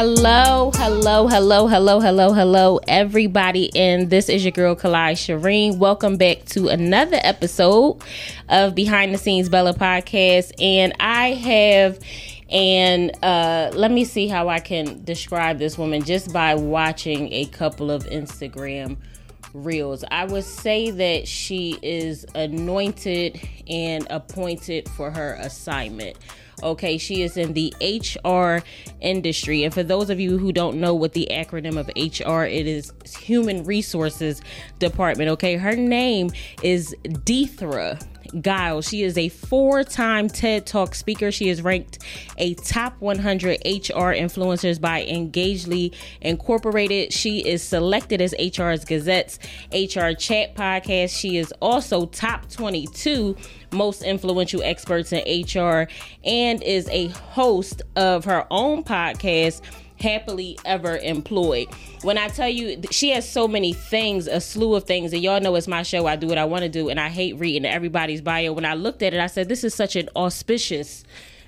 Hello, hello, hello, hello, hello, hello, everybody. And this is your girl, Kalai Shireen. Welcome back to another episode of Behind the Scenes Bella podcast. And I have, and uh, let me see how I can describe this woman just by watching a couple of Instagram reels. I would say that she is anointed and appointed for her assignment. Okay, she is in the HR industry. And for those of you who don't know what the acronym of HR, it is Human Resources Department. Okay, her name is Dethra. Giles. She is a four time TED Talk speaker. She is ranked a top 100 HR influencers by Engagedly Incorporated. She is selected as HR's Gazette's HR Chat podcast. She is also top 22 most influential experts in HR and is a host of her own podcast happily ever employed. When I tell you, she has so many things, a slew of things, and y'all know it's my show. I do what I want to do, and I hate reading everybody's bio. When I looked at it, I said, "This is such an auspicious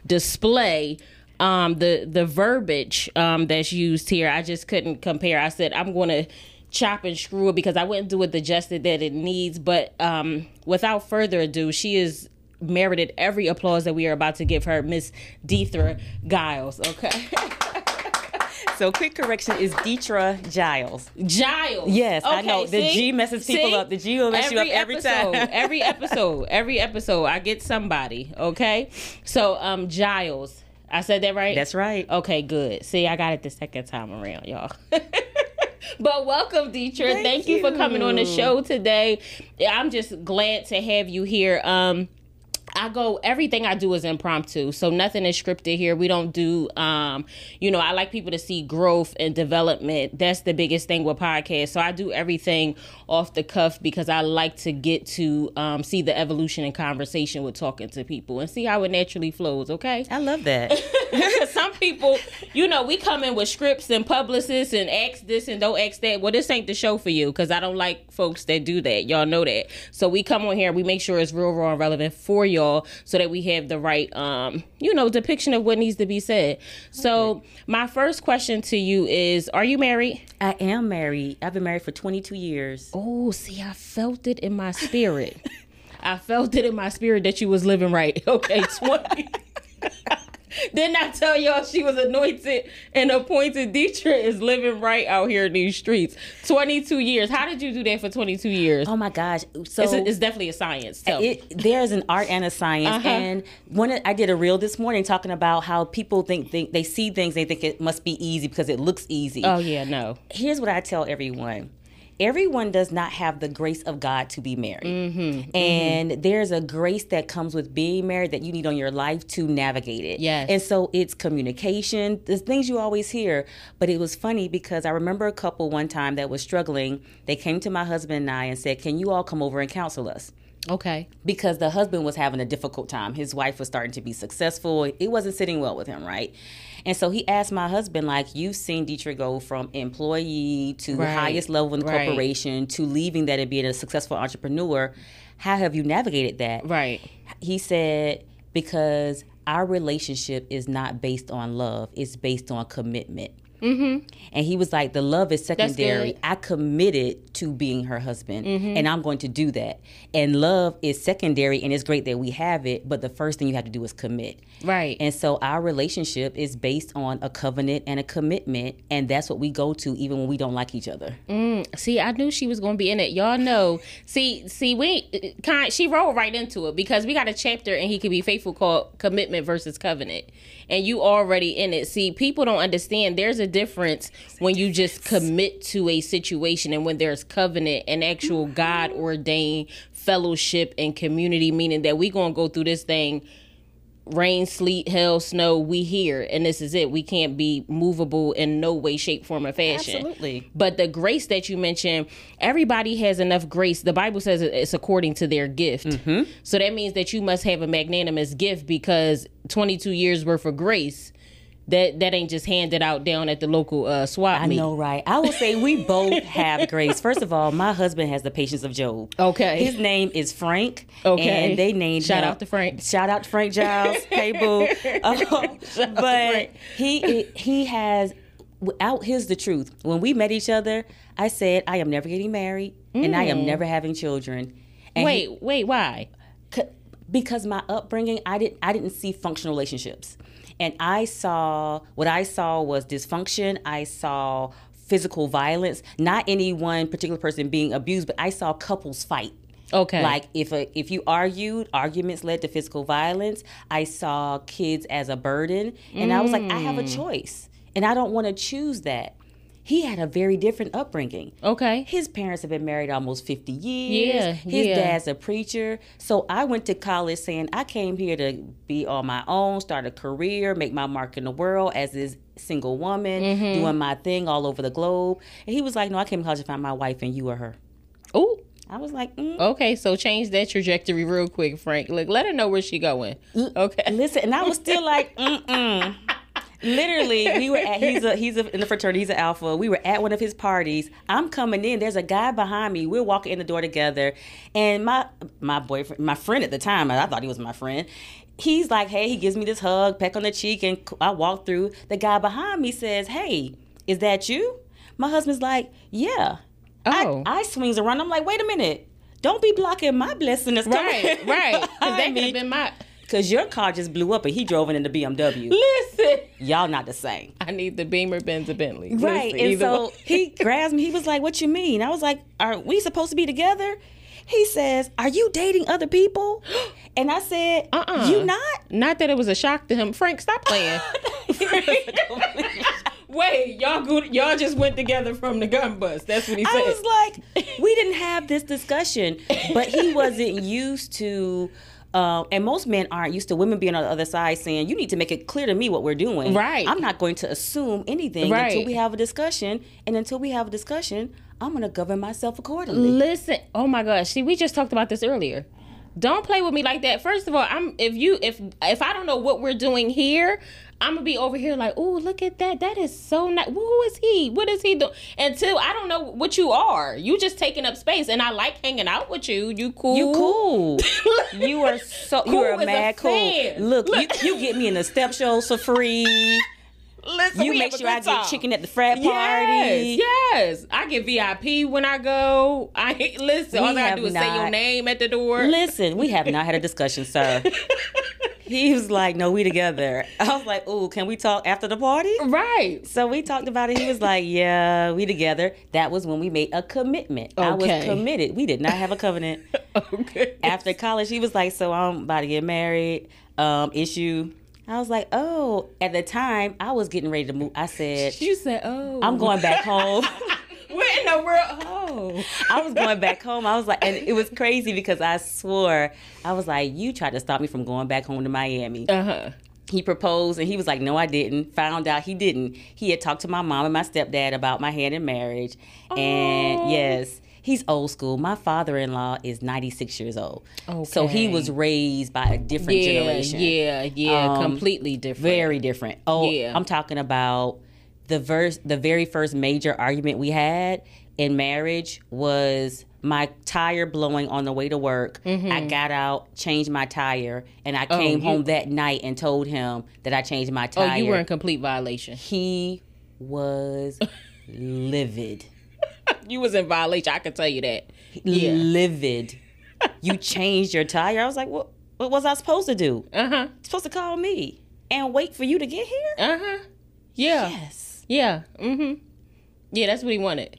display." Um, the the verbiage um, that's used here, I just couldn't compare. I said, "I'm going to." chop and screw it because I wouldn't do it the justice that it needs. But um, without further ado, she is merited every applause that we are about to give her, Miss Dethra Giles. Okay. So quick correction is Dethra Giles. Giles. Yes, okay, I know. The see? G messes people See? up. The G will mess you up every episode, time. every episode, every episode, I get somebody. Okay, so um, Giles, I said that right. That's right. Okay, good. See, I got it the second time around, y'all. but welcome, Dethra. Thank, Thank you. for coming on the show today. I'm just glad to have you here. Um, I go everything I do is impromptu. So nothing is scripted here. We don't do um, you know, I like people to see growth and development. That's the biggest thing with podcasts. So I do everything off the cuff because I like to get to um, see the evolution and conversation with talking to people and see how it naturally flows, okay? I love that. Some people, you know, we come in with scripts and publicists and ask this and don't ask that. Well, this ain't the show for you because I don't like folks that do that. Y'all know that. So we come on here, we make sure it's real, raw, and relevant for y'all so that we have the right, um, you know, depiction of what needs to be said. So my first question to you is Are you married? I am married. I've been married for 22 years. Oh, see, I felt it in my spirit. I felt it in my spirit that you was living right. Okay, 20. Didn't I tell y'all she was anointed and appointed? Dethra is living right out here in these streets. 22 years. How did you do that for 22 years? Oh my gosh. So it's, it's definitely a science. Tell me. it, there's an art and a science. Uh-huh. And one, I did a reel this morning talking about how people think, think they see things, they think it must be easy because it looks easy. Oh, yeah, no. Here's what I tell everyone. Everyone does not have the grace of God to be married. Mm-hmm, and there's a grace that comes with being married that you need on your life to navigate it. Yes. And so it's communication, the things you always hear. But it was funny because I remember a couple one time that was struggling. They came to my husband and I and said, Can you all come over and counsel us? Okay. because the husband was having a difficult time. His wife was starting to be successful. It wasn't sitting well with him, right? And so he asked my husband, like, you've seen Dethra go from employee to Right, highest level in the right. corporation to leaving that and being a successful entrepreneur. How have you navigated that? Right. He said, because our relationship is not based on love, it's based on commitment. Mm-hmm. And he was like, the love is secondary. I committed to being her husband, Mm-hmm. and I'm going to do that. And love is secondary, and it's great that we have it, but the first thing you have to do is commit. Right. And so our relationship is based on a covenant and a commitment, and that's what we go to even when we don't like each other. See, I knew she was going to be in it. Y'all know. See, see, we kind she rolled right into it because we got a chapter and he could be faithful called commitment versus covenant, and you already in it. See, people don't understand. There's a difference when you just commit to a situation and when there's covenant and actual God ordained fellowship and community, meaning that we gonna go through this thing rain, sleet, hell, snow, we here, and this is it. We can't be movable in no way, shape, form, or fashion. Absolutely. But the grace that you mentioned, everybody has enough grace. The Bible says it's according to their gift. Mm-hmm. So that means that you must have a magnanimous gift because 22 years worth of grace. That, that ain't just handed out down at the local uh, swap I meet. know, right? I will say we both have grace. First of all, my husband has the patience of Job. Okay. His name is Frank. Okay. And they named Shout him- out to Frank. Shout out to Frank Giles. hey, boo. Um, but he he has out here's the truth. When we met each other, I said I am never getting married and I am never having children. And he- Wait, wait, why? because my upbringing i didn't i didn't see functional relationships and i saw what i saw was dysfunction. I saw physical violence. Not any one particular person being abused but i saw couples fight. Okay. like if a, if you argued arguments led to physical violence i saw kids as a burden. And i was like i have a mm. choice. And i don't want to choose that he had a very different upbringing Okay. his parents have been married almost 50 years. Yeah, His yeah. dad's a preacher. So I went to college saying I came here to be on my own, start a career, make my mark in the world as this single woman, Mm-hmm. doing my thing all over the globe. And he was like, No, I came to college to find my wife and you are her. Oh. I was like, mm. Okay, so change that trajectory real quick, Frank. Look, let her know where she going. Okay. Listen, and I was still like, mm-mm. Literally, we were at he's a he's a, in the fraternity. He's an alpha. We were at one of his parties. I'm coming in. There's a guy behind me. We're walking in the door together, and my my boyfriend, my friend at the time, I thought he was my friend. He's like, hey, he gives me this hug, peck on the cheek, and I walk through. The guy behind me says, hey, is that you? My husband's like, yeah. Oh. I, I swings around. I'm like, wait a minute. Don't be blocking my blessing that's coming. Right, right. Because that could have been my. Cause your car just blew up and he drove it in the BMW. Listen. Y'all not the same. I need the Beamer, Benz, or Bentley. Right. Listen, and so one. he grabs me. He was like, What you mean? I was like, Are we supposed to be together? He says, Are you dating other people? And I said, Uh-uh. You not? Not that it was a shock to him. Frank, stop playing. Wait, y'all go, y'all just went together from the gun bus. That's what he said. I was like, we didn't have this discussion, but he wasn't used to. Um, and most men aren't used to women being on the other side saying, "You need to make it clear to me what we're doing." Right. I'm not going to assume anything Right. until we have a discussion, and until we have a discussion, I'm going to govern myself accordingly. Listen, oh my gosh, see, we just talked about this earlier. Don't play with me like that. First of all, I'm if you if if I don't know what we're doing here, I'm gonna be over here like, oh, look at that. That is so nice. Who is he? What is he doing? Until I don't know what you are. You just taking up space, and I like hanging out with you. You cool? You cool. you are so you Cool are as a mad cool. Look, Look. You, you get me in the step shows for free. Listen, You we make sure I get chicken at the frat party. Yes, yes. I get VIP when I go. I listen. all I gotta do is say your name at the door. Listen, we have not had a discussion, sir. he was like, "No, we together." I was like, "Ooh, can we talk after the party?" right. So we talked about it. He was like, "Yeah, we together." That was when we made a commitment. I was committed. We did not have a covenant. Okay. After college, he was like, "So I'm about to get married." Um, issue. I was like, "Oh." At the time, I was getting ready to move. I said, You said, "Oh, "I'm going back home." Where in the world? Oh, I was going back home. I was like, and it was crazy because I swore, I was like, you tried to stop me from going back home to Miami. uh huh. He proposed and he was like, no, I didn't. Found out he didn't. He had talked to my mom and my stepdad about my hand in marriage. And Oh. yes, he's old school. My father in law is 96 years old. So he was raised by a different Yeah, generation. yeah, yeah. Um, completely different. Very different. Oh, Yeah. I'm talking about the verse. The very first major argument we had in marriage was my tire blowing on the way to work. I got out, changed my tire, and I came Mm-hmm. Oh, home that night and told him that I changed my tire. Oh, tire. you were in complete violation. he was livid. You was in violation. I can tell you that. Yeah. Livid. You changed your tire. I was like, what? What was I supposed to do? Uh huh. supposed to call me and wait for you to get here? Uh huh. Yeah. Yes. Yeah. Mm-hmm. Yeah, that's what he wanted.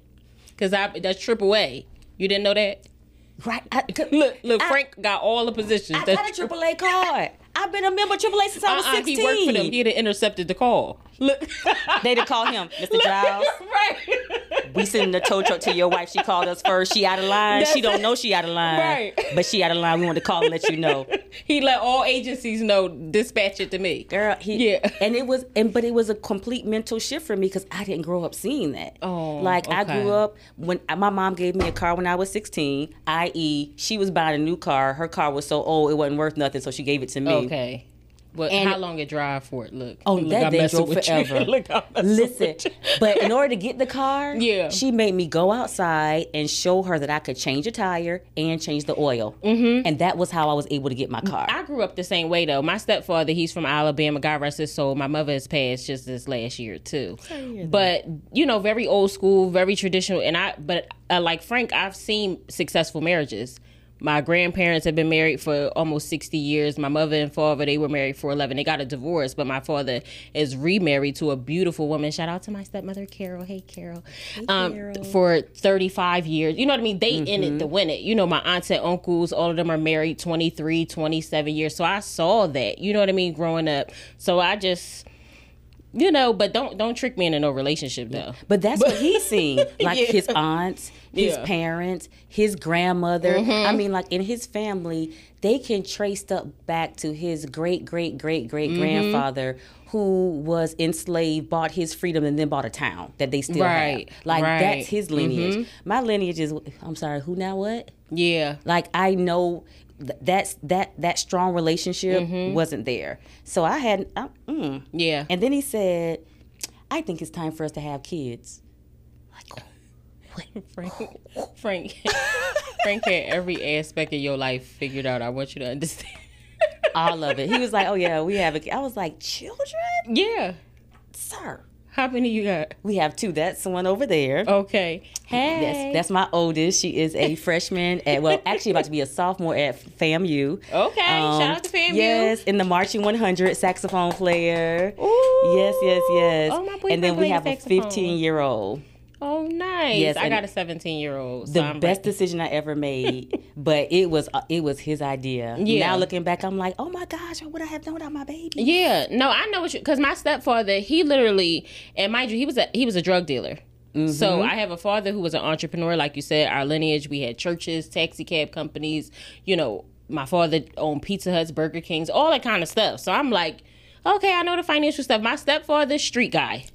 Cause I that's triple A. You didn't know that? Right. I, Look, look, I- Frank got all the positions. I That's got a AAA card. I've been a member of AAA since I was uh-uh, 16. he worked for them. He'd have intercepted the call. Look. They'd have called him, Mr. Giles. right. We send the tow truck to your wife. She called us first. She out of line. That's she don't it. know she out of line. Right. But she out of line. We want to call and let you know. he let all agencies know, dispatch it to me. Girl, he Yeah. and it was and but it was a complete mental shift for me because I didn't grow up seeing that. Oh, like I grew up when uh, my mom gave me a car when I was 16, i.e., she was buying a new car. Her car was so old it wasn't worth nothing, so she gave it to me. Okay. But And- how long it drive for it? Look. Oh, look, that I'm thing drove forever. look, Listen, but in order to get the car, Yeah. she made me go outside and show her that I could change a tire and change the oil, mm-hmm. and that was how I was able to get my car. I grew up the same way though. My stepfather, he's from Alabama. God rest his soul. My mother has passed just this last year too. But you know, very old school, very traditional. And I, but uh, like Frank, I've seen successful marriages. My grandparents have been married for almost 60 years. My mother and father, they were married for 11. They got a divorce, but my father is remarried to a beautiful woman. Shout out to my stepmother, Carol. Hey, Carol. um, Carol. For 35 years. You know what I mean? They in it to win it. You know, my aunts and uncles, all of them are married 23, 27 years. So I saw that. You know what I mean? Growing up. So I just. You know, but don't don't trick me into no relationship though. But that's what he's seen. Like Yeah. his aunts, his Yeah. Mm-hmm. parents, his grandmother. I mean, like in his family, they can trace up back to his great great great great Mm-hmm. grandfather who was enslaved, bought his freedom, and then bought a town that they still Right, have. Like right. that's his lineage. My lineage is I'm sorry, who now what? Yeah. Like I know th- that's that that strong relationship Mm-hmm. wasn't there. So I had I, mm. Yeah. And then he said, I think it's time for us to have kids. Like Frank, Frank, Frank had every aspect of your life figured out. I want you to understand. All of it. He was like, Oh yeah, we have a kid. I was like, Children? yeah. Sir. How many you got? We have two. That's the one over there. Okay. Hey. That's that's my oldest. She is a freshman at well, actually about to be a sophomore at FAMU. Okay. Um, Shout out to FAMU. Yes, in the marching 100, saxophone player. Ooh. Yes, yes, yes. Oh, my boyfriend and then we have a 15 year old. Oh, nice. Yes, I got a 17 year old. So the I'm best ready. decision I ever made, but it was uh, it was his idea. Yeah. Now looking back, I'm like, oh my gosh, what would I have done without my baby? Yeah, no, I know what you because my stepfather, he literally, and mind you, he was a he was a drug dealer. Mm-hmm. So I have a father who was an entrepreneur, like you said. Our lineage, we had churches, taxi cab companies. You know, my father owned Pizza Huts, Burger Kings, all that kind of stuff. So I'm like, okay, I know the financial stuff. My stepfather, street guy.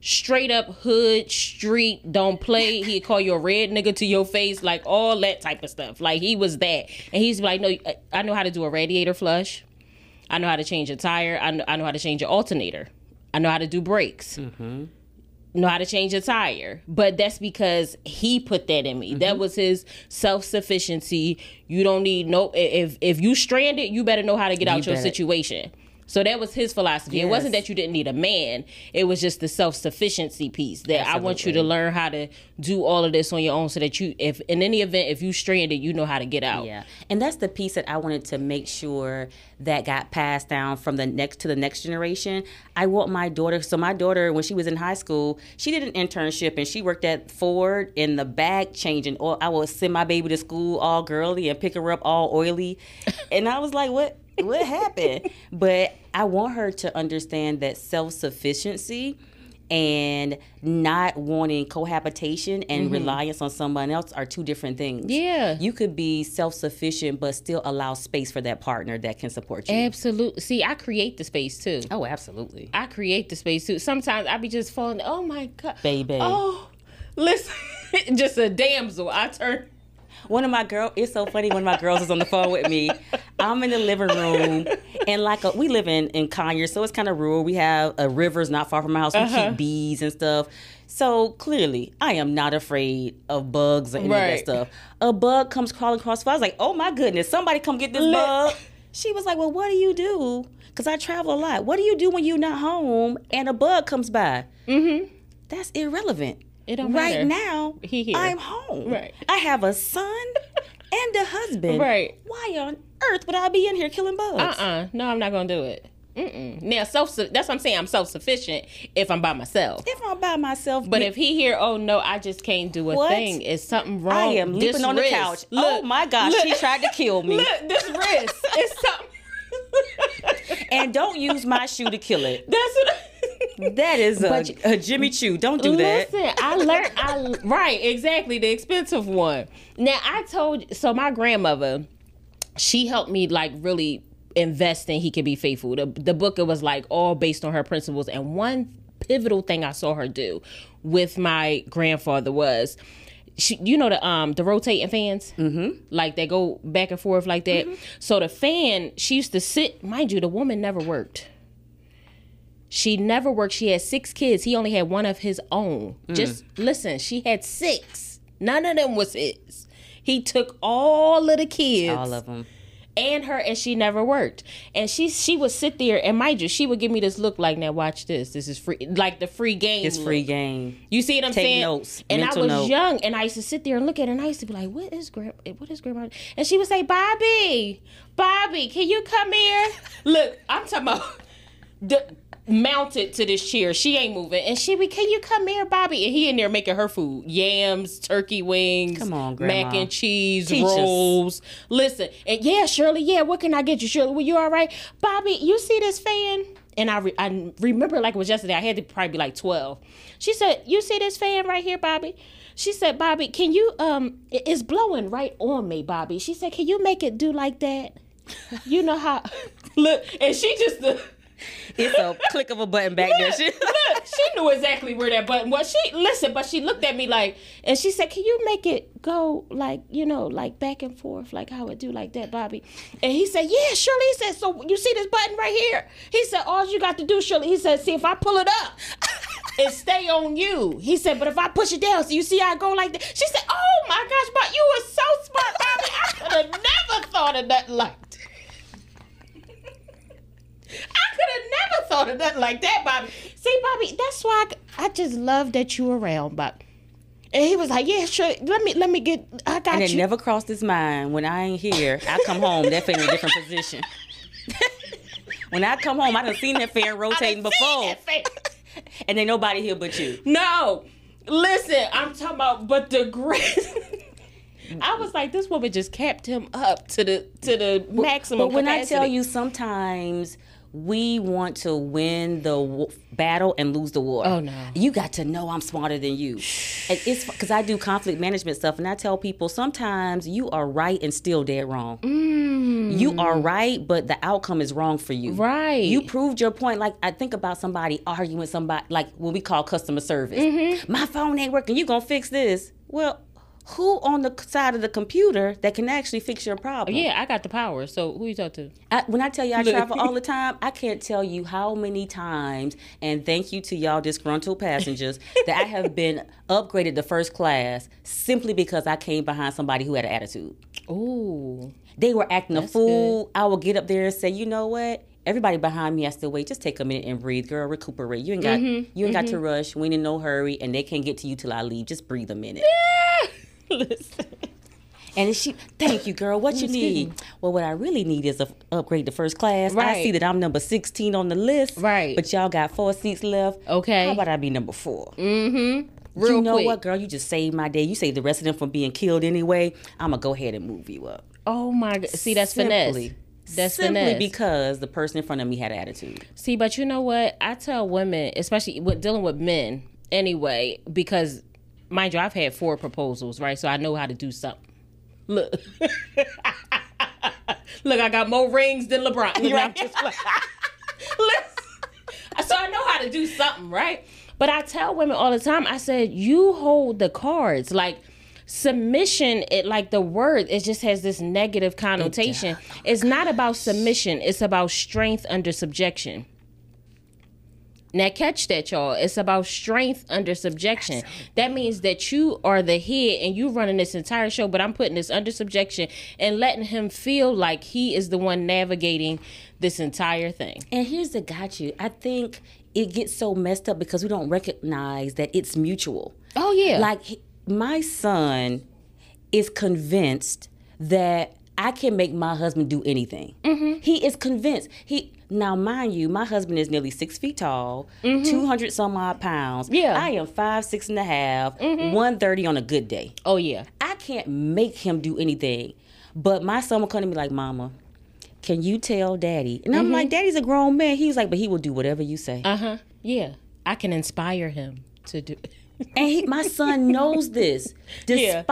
Straight up hood, street, don't play. He'd call you a red nigga to your face, like all that type of stuff. Like he was that. And he's like, no, I know how to do a radiator flush. I know how to change a tire. I know, I know how to change an alternator. I know how to do brakes. Mm-hmm. Know how to change a tire. But that's because he put that in me. That mm-hmm. was his self sufficiency. You don't need no. If if you stranded, you better know how to get out your situation. So that was his philosophy. It wasn't that you didn't need a man. It was just the self sufficiency piece that I want you to learn how to do all of this on your own, so that you, if in any event, if you stranded, you know how to get out. Yeah, and that's the piece that I wanted to make sure that got passed down from the next to the next generation. I want my daughter. So my daughter, when she was in high school, she did an internship and she worked at Ford in the bag changing. Or I would send my baby to school all girly and pick her up all oily, and I was like, what? What happened? But I want her to understand that self sufficiency and not wanting cohabitation and mm-hmm. reliance on someone else are two different things. Yeah. You could be self sufficient, but still allow space for that partner that can support you. Absolutely. See, I create the space too. oh, absolutely. I create the space too. Sometimes I be just falling. Oh my god, Baby. Oh, listen, just a damsel. I turn. One of my girl, it's so funny. One of my girls is on the phone with me. I'm in the living room, and like a, we live in in Conyers, so it's kind of rural. We have a rivers not far from my house. We Uh-huh. keep bees and stuff. So clearly, I am not afraid of bugs or any of that stuff. A bug comes crawling across. I was like, oh my goodness, somebody come get this bug. She was like, well, what do you do? Because I travel a lot. What do you do when you're not home and a bug comes by? Mm-hmm. That's irrelevant. It don't right matter. now, He here. I'm home. Right. I have a son and a husband. Right. Why on earth would I be in here killing bugs? Uh uh No, I'm not gonna do it. Mm-mm. Now, self. That's what I'm saying. I'm self sufficient if I'm by myself. If I'm by myself, But if he here, oh no, I just can't do a What? thing. Is something wrong? I am This leaping on the couch. Look, oh my gosh, look. he tried to kill me. Look, this wrist. It's something. and don't use my shoe to kill it. That's what. That is a, you- a Jimmy Choo. Don't do that. Listen, I learned. I right, exactly the expensive one. Now I told so my grandmother, she helped me like really invest in he can be faithful. The the book it was like all based on her principles, and one pivotal thing I saw her do with my grandfather was she, you know the um the rotating fans, mm-hmm. like they go back and forth like that. So the fan, she used to sit. Mind you, the woman never worked. She never worked. She had six kids. He only had one of his own. Mm. Just listen, she had six. None of them was his. He took all of the kids All of them. and her and she never worked and she she would sit there and mind you she would give me this look like now watch this this is free like the free game It's look. free game. you see what i'm Take saying notes, and i was note. young and i used to sit there and look at it and i used to be like what is grandma what is grandma and she would say bobby bobby can you come here look i'm talking about the, mounted to this chair she ain't moving and she be can you come here bobby and he in there making her food yams turkey wings Come on, Grandma. mac and cheese Teach us. rolls Listen, and yeah, Shirley, yeah, what can I get you, Shirley? Were you all right? Bobby, you see this fan? And I, re- I remember like it was yesterday. I had to probably be like 12. She said, You see this fan right here, Bobby? She said, Bobby, can you, um, it's blowing right on me, Bobby. She said, Can you make it do like that? You know how, look, and she just, It's a click of a button back there. She- Look, she knew exactly where that button was. She listen, but she looked at me like, and she said, "Can you make it go like you know, like back and forth, like how it do like that, Bobby?" And he said, "Yeah, Shirley." He said, "So you see this button right here?" He said, "All you got to do, Shirley." He said, "See if I pull it up." It stay on you. He said, but if I push it down, so you see I go like that. She said, "Oh my gosh, but you were so smart, Bobby. I could have never thought of nothing like that." I could have never thought of nothing like that, Bobby. See, Bobby, that's why I, I just love that you around, Bobby. And he was like, "Yeah, sure. Let me, let me get. I got and it you." never crossed his mind when I ain't here. I come home, that fan in a different position. when I come home, I done seen that fan rotating before, face. and ain't nobody here but you. No, listen, I'm talking about, but the great, I was like, this woman just kept him up to the to the maximum. But when I tell you, sometimes we want to win the w- battle and lose the war. Oh, no. You got to know I'm smarter than you. And it's because I do conflict management stuff, and I tell people sometimes you are right and still dead wrong. You are right, but the outcome is wrong for you. Mm. Right. You proved your point. Like I think about somebody arguing with somebody, like what we call customer service. Mm-hmm. My phone ain't working. You gonna fix this? Well. Who on the side of the computer that can actually fix your problem? yeah, I got the power. So who you talk to? I, when I tell you I travel all the time, I can't tell you how many times, and thank you to y'all disgruntled passengers, that I have been upgraded to first class simply because I came behind somebody who had an attitude. Ooh, They were acting a That's fool. I will get up there and say, you know what? Everybody behind me, has to wait. Just take a minute and breathe, girl. Recuperate. You ain't got mm-hmm. you ain't got to mm-hmm. rush. We ain't in no hurry, and they can't get to you till I leave. Just breathe a minute. listen. And she, thank you, girl. What you need? Well, what I really need is a f- upgrade to first class. I see that I'm number sixteen on the list. Right. But y'all got four seats left. Okay. How about I be number four? Mm-hmm. Real you know quick. what, girl? You just saved my day. You saved the rest of them from being killed anyway. I'm gonna go ahead and move you up. Oh my god. See, that's Simply. finesse. That's Simply finesse. because the person in front of me had an attitude. See, but you know what? I tell women, especially with dealing with men, anyway, because mind you, I've had four proposals, right? So I know how to do something. Look, look, I got more rings than LeBron. You Right. Just like, so I know how to do something, right? But I tell women all the time. I said, you hold the cards, like. Submission, it like the word, it just has this negative connotation. it's not about submission, it's about strength under subjection. Now catch that, y'all. It's about strength under subjection. That means that you are the head and you running this entire show, but I'm putting this under subjection and letting him feel like he is the one navigating this entire thing. And here's the got you. I think it gets so messed up because we don't recognize that it's mutual. Oh yeah. Like my son is convinced that I can make my husband do anything. Mm-hmm. He is convinced. He now, mind you, my husband is nearly six feet tall, two hundred some odd pounds. Mm-hmm. Yeah. Mm-hmm. I am five six and a half, one thirty on a good day. oh yeah. I can't make him do anything. But my son will come to me like, Mama, can you tell Daddy? And I'm Mm-hmm. like, Daddy's a grown man. He's like, but he will do whatever you say. Uh-huh. Yeah. I can inspire him to do And he, my son knows this, Yeah.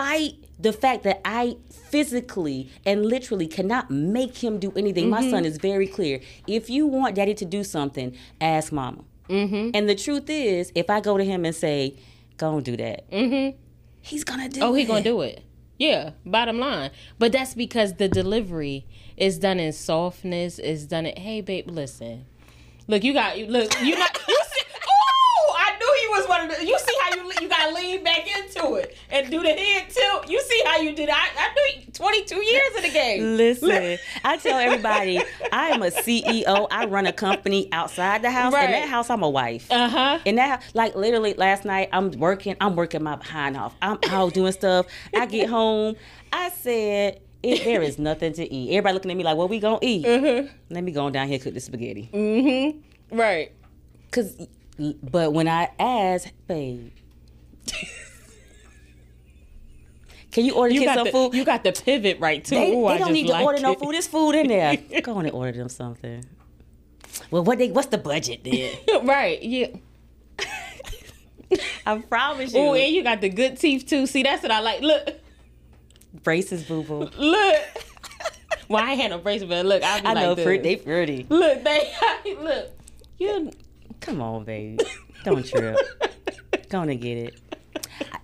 The fact that I physically and literally cannot make him do anything. My Mm-hmm. son is very clear. If you want daddy to do something, ask mama. Mm-hmm. And the truth is, if I go to him and say, go and do that, mm-hmm. he's gonna do. Oh, he it. gonna do it. Yeah, bottom line. But that's because the delivery is done in softness. Is done in hey babe, listen. Look, you got you look. You not. You see. Oh, I knew you was one of the. You see how you you got to lean back into it and do the head tilt. You see how you did. I I knew 22 years in the game. Listen, I tell everybody I am a CEO. I run a company outside the house. Right. In that house, I'm a wife. Uh huh. In that, like literally last night, I'm working. I'm working my behind off. I'm out doing stuff. I get home. I said, it, there is nothing to eat. Everybody looking at me like, what we gonna eat? Let me go on down here and cook the spaghetti. Mm-hmm. Right. Cause, but when I asked, babe, can you order You kids some the food? you got the pivot right too. They, Ooh, they don't need to like order no food. There's food in there. Go on and order them something. Well, what they? What's the budget then? right. Yeah. I promise you. Oh, and you got the good teeth too. See, that's what I like. Look, Braces, boo boo. look. well, I had no braces, but look, I, be I like know, this. pretty, they pretty. Look, they look. You. Come on, babe. Don't trip. Go on and get it.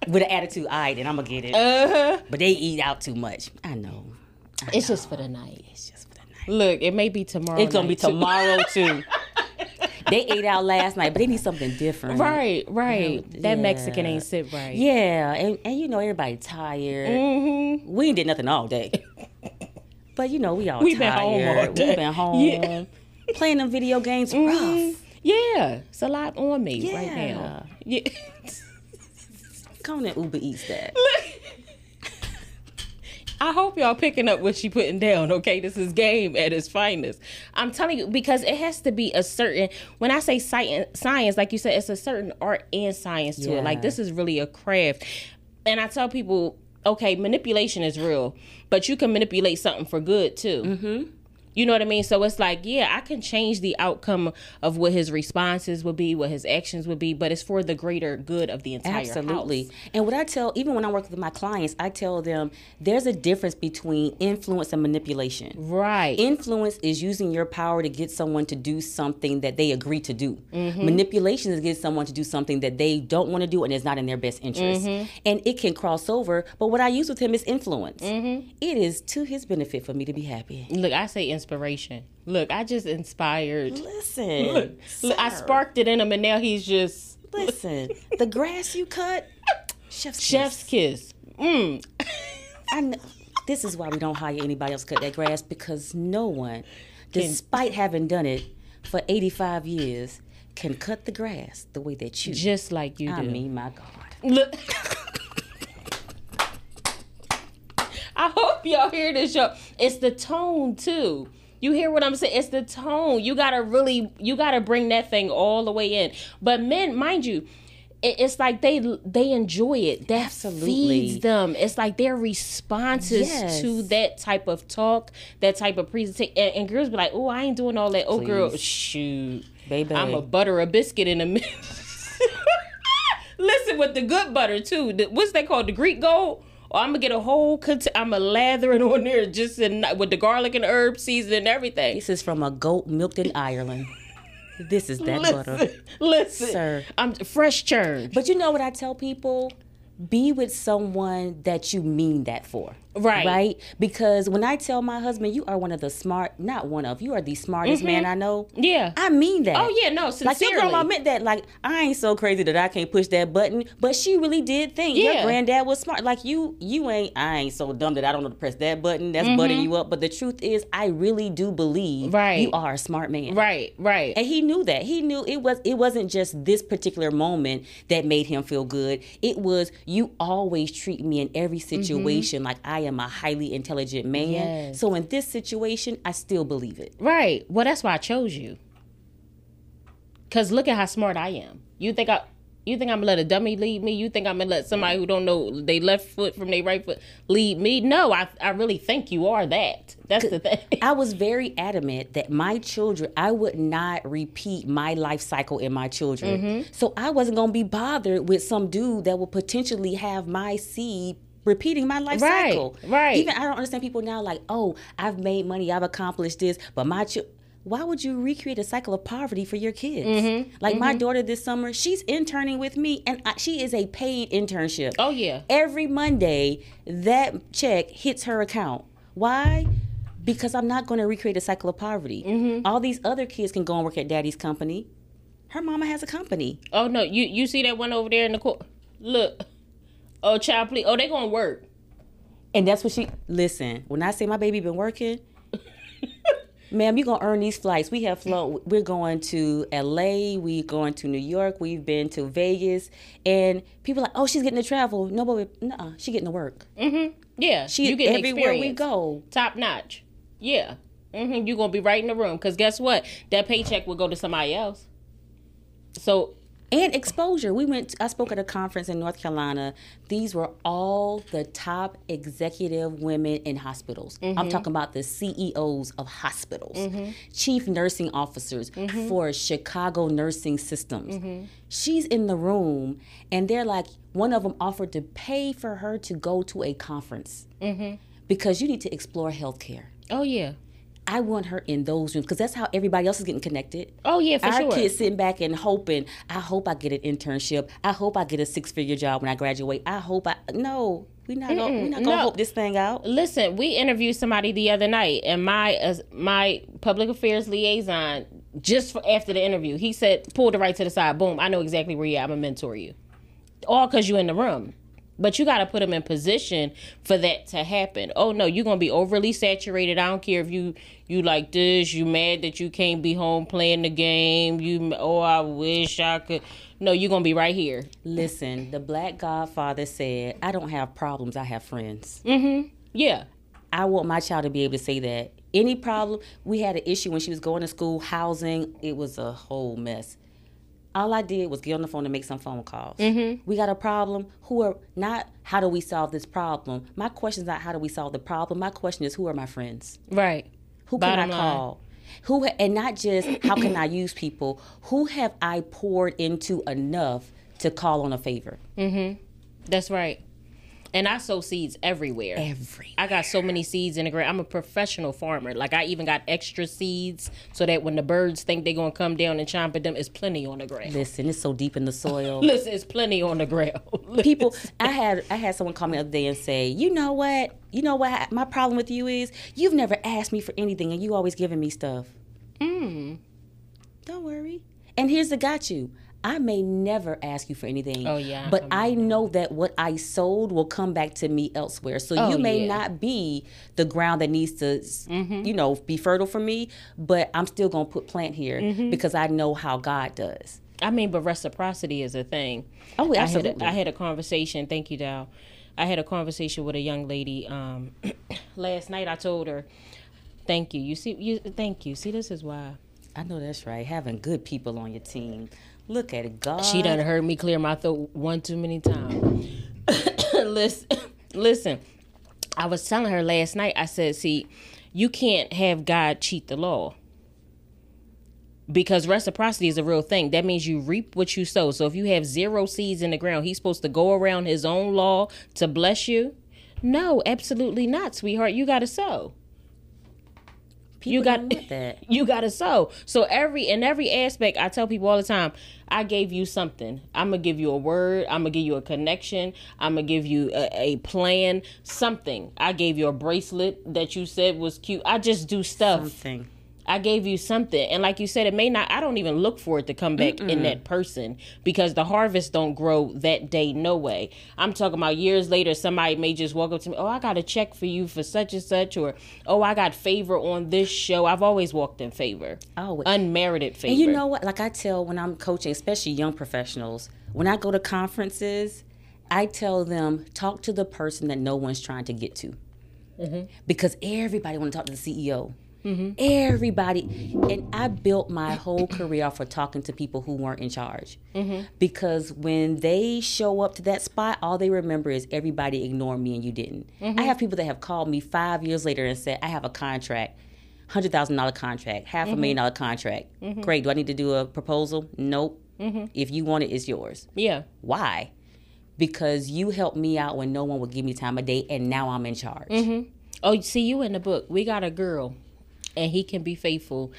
With an attitude, all right, then I'm gonna get it. Uh huh. but they eat out too much. I know. I It's know. just for the night. It's just for the night. Look, it may be tomorrow. It's gonna be night, too. tomorrow too. they ate out last night, but they need something different. Right, right. Yeah. That Mexican ain't sit right. Yeah, and, and you know everybody tired. Mm-hmm. We ain't did nothing all day. But you know, we all We been home all day. We been home. Yeah. Playing them video games Mhm. rough. Yeah, it's a lot on me right now. Yeah. Come on Uber Eats that. I hope y'all picking up what she putting down. Okay, this is game at its finest. I'm telling you because it has to be a certain. When I say science, science, like you said, it's a certain art and science to it. Like this is really a craft. And I tell people, okay, manipulation is real, but you can manipulate something for good too. Mm-hmm. You know what I mean? So it's like, yeah, I can change the outcome of what his responses would be, what his actions would be, but it's for the greater good of the entire Absolutely. house. And what I tell, even when I work with my clients, I tell them there's a difference between influence and manipulation. Right. Influence is using your power to get someone to do something that they agree to do. Mm-hmm. Manipulation is getting someone to do something that they don't want to do and is not in their best interest. Mm-hmm. And it can cross over. But what I use with him is influence. Mm-hmm. It is to his benefit for me to be happy. Look, I say inspiration. Look, I just inspired. Listen, Look, look, I sparked it in him, and now he's just Listen, the grass you cut, chef's kiss. chef's kiss. Mm. I know. This is why we don't hire anybody else to cut that grass because no one, despite having done it for 85 years, can cut the grass the way that you. Just like you I do. mean, my God. Look. I hope y'all hear this show. It's the tone too. You hear what I'm saying? It's the tone. You gotta really, you gotta bring that thing all the way in. But men, mind you, it's like they they enjoy it. That Absolutely. feeds them. It's like their responses Yes. to that type of talk, that type of presentation. And, and girls be like, "Oh, I ain't doing all that." Oh, girl, shoot, Baby. I'm a butter a biscuit in a minute. Listen with the good butter too. The, what's that called? The Kerrygold. Or I'm gonna get a whole. Cont- I'm gonna lather it on there just in, with the garlic and herb season and everything. This is from a goat milked in Ireland. This is that butter. Listen, listen, Sir. I'm fresh churned. But you know what I tell people? Be with someone that you mean that for. Right. Right? Because when I tell my husband, you are one of the smart, not one of, you are the smartest man I know. yeah. I mean that. oh yeah, no, sincerely. Like your grandma meant that. Like I ain't so crazy that I can't push that button, but she really did think Yeah. your granddad was smart. Like you, you ain't. I ain't so dumb that I don't know to press that button. That's buttering you up. But the truth is, I really do believe Mm-hmm. Right. you are a smart man. right, right. And he knew that. He knew it was. It wasn't just this particular moment that made him feel good. It was you always treat me in every situation like I am a highly intelligent man. Yes. So in this situation, I still believe it. Right. Well, that's why I chose you. Cause look at how smart I am. You think I you think I'm gonna let a dummy lead me? You think I'm gonna let somebody who don't know they left foot from their right foot lead me? No, I I really think you are that. That's the thing. I was very adamant that my children, I would not repeat my life cycle in my children. Mm-hmm. So I wasn't going to be bothered with some dude that would potentially have my seed repeating my life Right, cycle. right. Even I don't understand people now like, oh, I've made money, I've accomplished this, but my children. why would you recreate a cycle of poverty for your kids? Mm-hmm, like my mm-hmm. daughter this summer, she's interning with me, and I, she is a paid internship. Oh yeah. Every Monday, that check hits her account. Why? Because I'm not going to recreate a cycle of poverty. Mm-hmm. All these other kids can go and work at daddy's company. Her mama has a company. Oh no, you you see that one over there in the court? Look. Oh child, please. Oh, they gonna work. And that's what she listen. When I say my baby been working, ma'am, you gonna earn these flights. We have flown. We're going to L.A. We going to New York. We've been to Vegas, and people like, oh, she's getting to travel. No, but no, she getting to work. Mm-hmm. Yeah, She you get everywhere we go. top notch. Yeah. mm-hmm. You're gonna be right in the room because guess what? That paycheck will go to somebody else. So and exposure. We went. I spoke at a conference in North Carolina. These were all the top executive women in hospitals. I'm mm-hmm. talking about the CEOs of hospitals, mm-hmm. chief nursing officers mm-hmm. for Chicago nursing systems. She's in the room, and they're like, one of them offered to pay for her to go to a conference because you need to explore healthcare. oh yeah. I want her in those rooms because that's how everybody else is getting connected. Oh yeah, for Our sure. Our kids sitting back and hoping, I hope I get an internship. I hope I get a six figure job when I graduate. I hope I no, we're not gonna we're not gonna no. hope this thing out. Listen, we interviewed somebody the other night, and my uh, my public affairs liaison just after the interview, he said, "Pull the right to the side. Boom! I know exactly where you at. I'm gonna mentor you." All because you're in the room. But you got to put them in position for that to happen. Oh no, you're gonna be overly saturated. I don't care if you you like this. You mad that you can't be home playing the game. You oh I wish I could. No, you're gonna be right here. Listen, the black godfather said, I don't have problems, I have friends. Mm-hmm. Yeah, I want my child to be able to say that. Any problem, we had an issue when she was going to school, housing, it was a whole mess. All I did was get on the phone and make some phone calls. Mm-hmm. We got a problem. Who are not? How do we solve this problem? My question is not how do we solve the problem. My question is who are my friends? right. Who Bottom can I line. call? Who and not just how can I use people? Who have I poured into enough to call on a favor? That's right. And I sow seeds everywhere. Every I got so many seeds in the ground. I'm a professional farmer. Like I even got extra seeds so that when the birds think they're gonna come down and chomp at them, it's plenty on the ground. listen, it's so deep in the soil. Listen, it's plenty on the ground. people i had i had someone call me the other day and say you know what you know what my problem with you is you've never asked me for anything and you always giving me stuff Mm. don't worry and here's the got you i may never ask you for anything Oh, yeah, but I i know that what i sold will come back to me elsewhere so Oh, you may yeah. not be the ground that needs to Mm-hmm. you know be fertile for me but i'm still gonna put plant here Mm-hmm. because i know how god does I mean, but reciprocity is a thing. Oh, I had absolutely. a, I had a conversation. Thank you, Dow. I had a conversation with a young lady um, last night. I told her, "Thank you. You see, you thank you. See, this is why i know that's right having good people on your team look at god she done heard me clear my throat one too many times." listen, listen. I was telling her last night. I said, "See, you can't have God cheat the law." because reciprocity is a real thing. That means you reap what you sow. So if you have zero seeds in the ground, he's supposed to go around his own law to bless you? No, absolutely not, sweetheart. You got to sow. People you got you got to sow. So every in every aspect, I tell people all the time, I gave you something. I'm gonna give you a word. I'm gonna give you a connection. I'm gonna give you a, a plan. Something. I gave you a bracelet that you said was cute. I just do stuff. something I gave you something, and like you said, it may not. I don't even look for it to come back in that person because the harvest don't grow that day. No way. I'm talking about years later. Somebody may just walk up to me. Oh, I got a check for you for such and such, or oh, I got favor on this show. I've always walked in favor, Oh, unmerited favor. And you know what? Like I tell when I'm coaching, especially young professionals, when I go to conferences, I tell them talk to the person that no one's trying to get to, mm-hmm. because everybody want to talk to the CEO. Everybody, and I built my whole career off of talking to people who weren't in charge. Because when they show up to that spot, all they remember is everybody ignored me and you didn't. I have people that have called me five years later and said, "I have a contract." hundred thousand dollar contract, half a million dollar contract. Great. Do I need to do a proposal? Nope. If you want it, it's yours. yeah, Why? Because you helped me out when no one would give me time of day, and now I'm in charge. Mm-hmm. oh, see you in the book. We got a girl. And he can be faithful.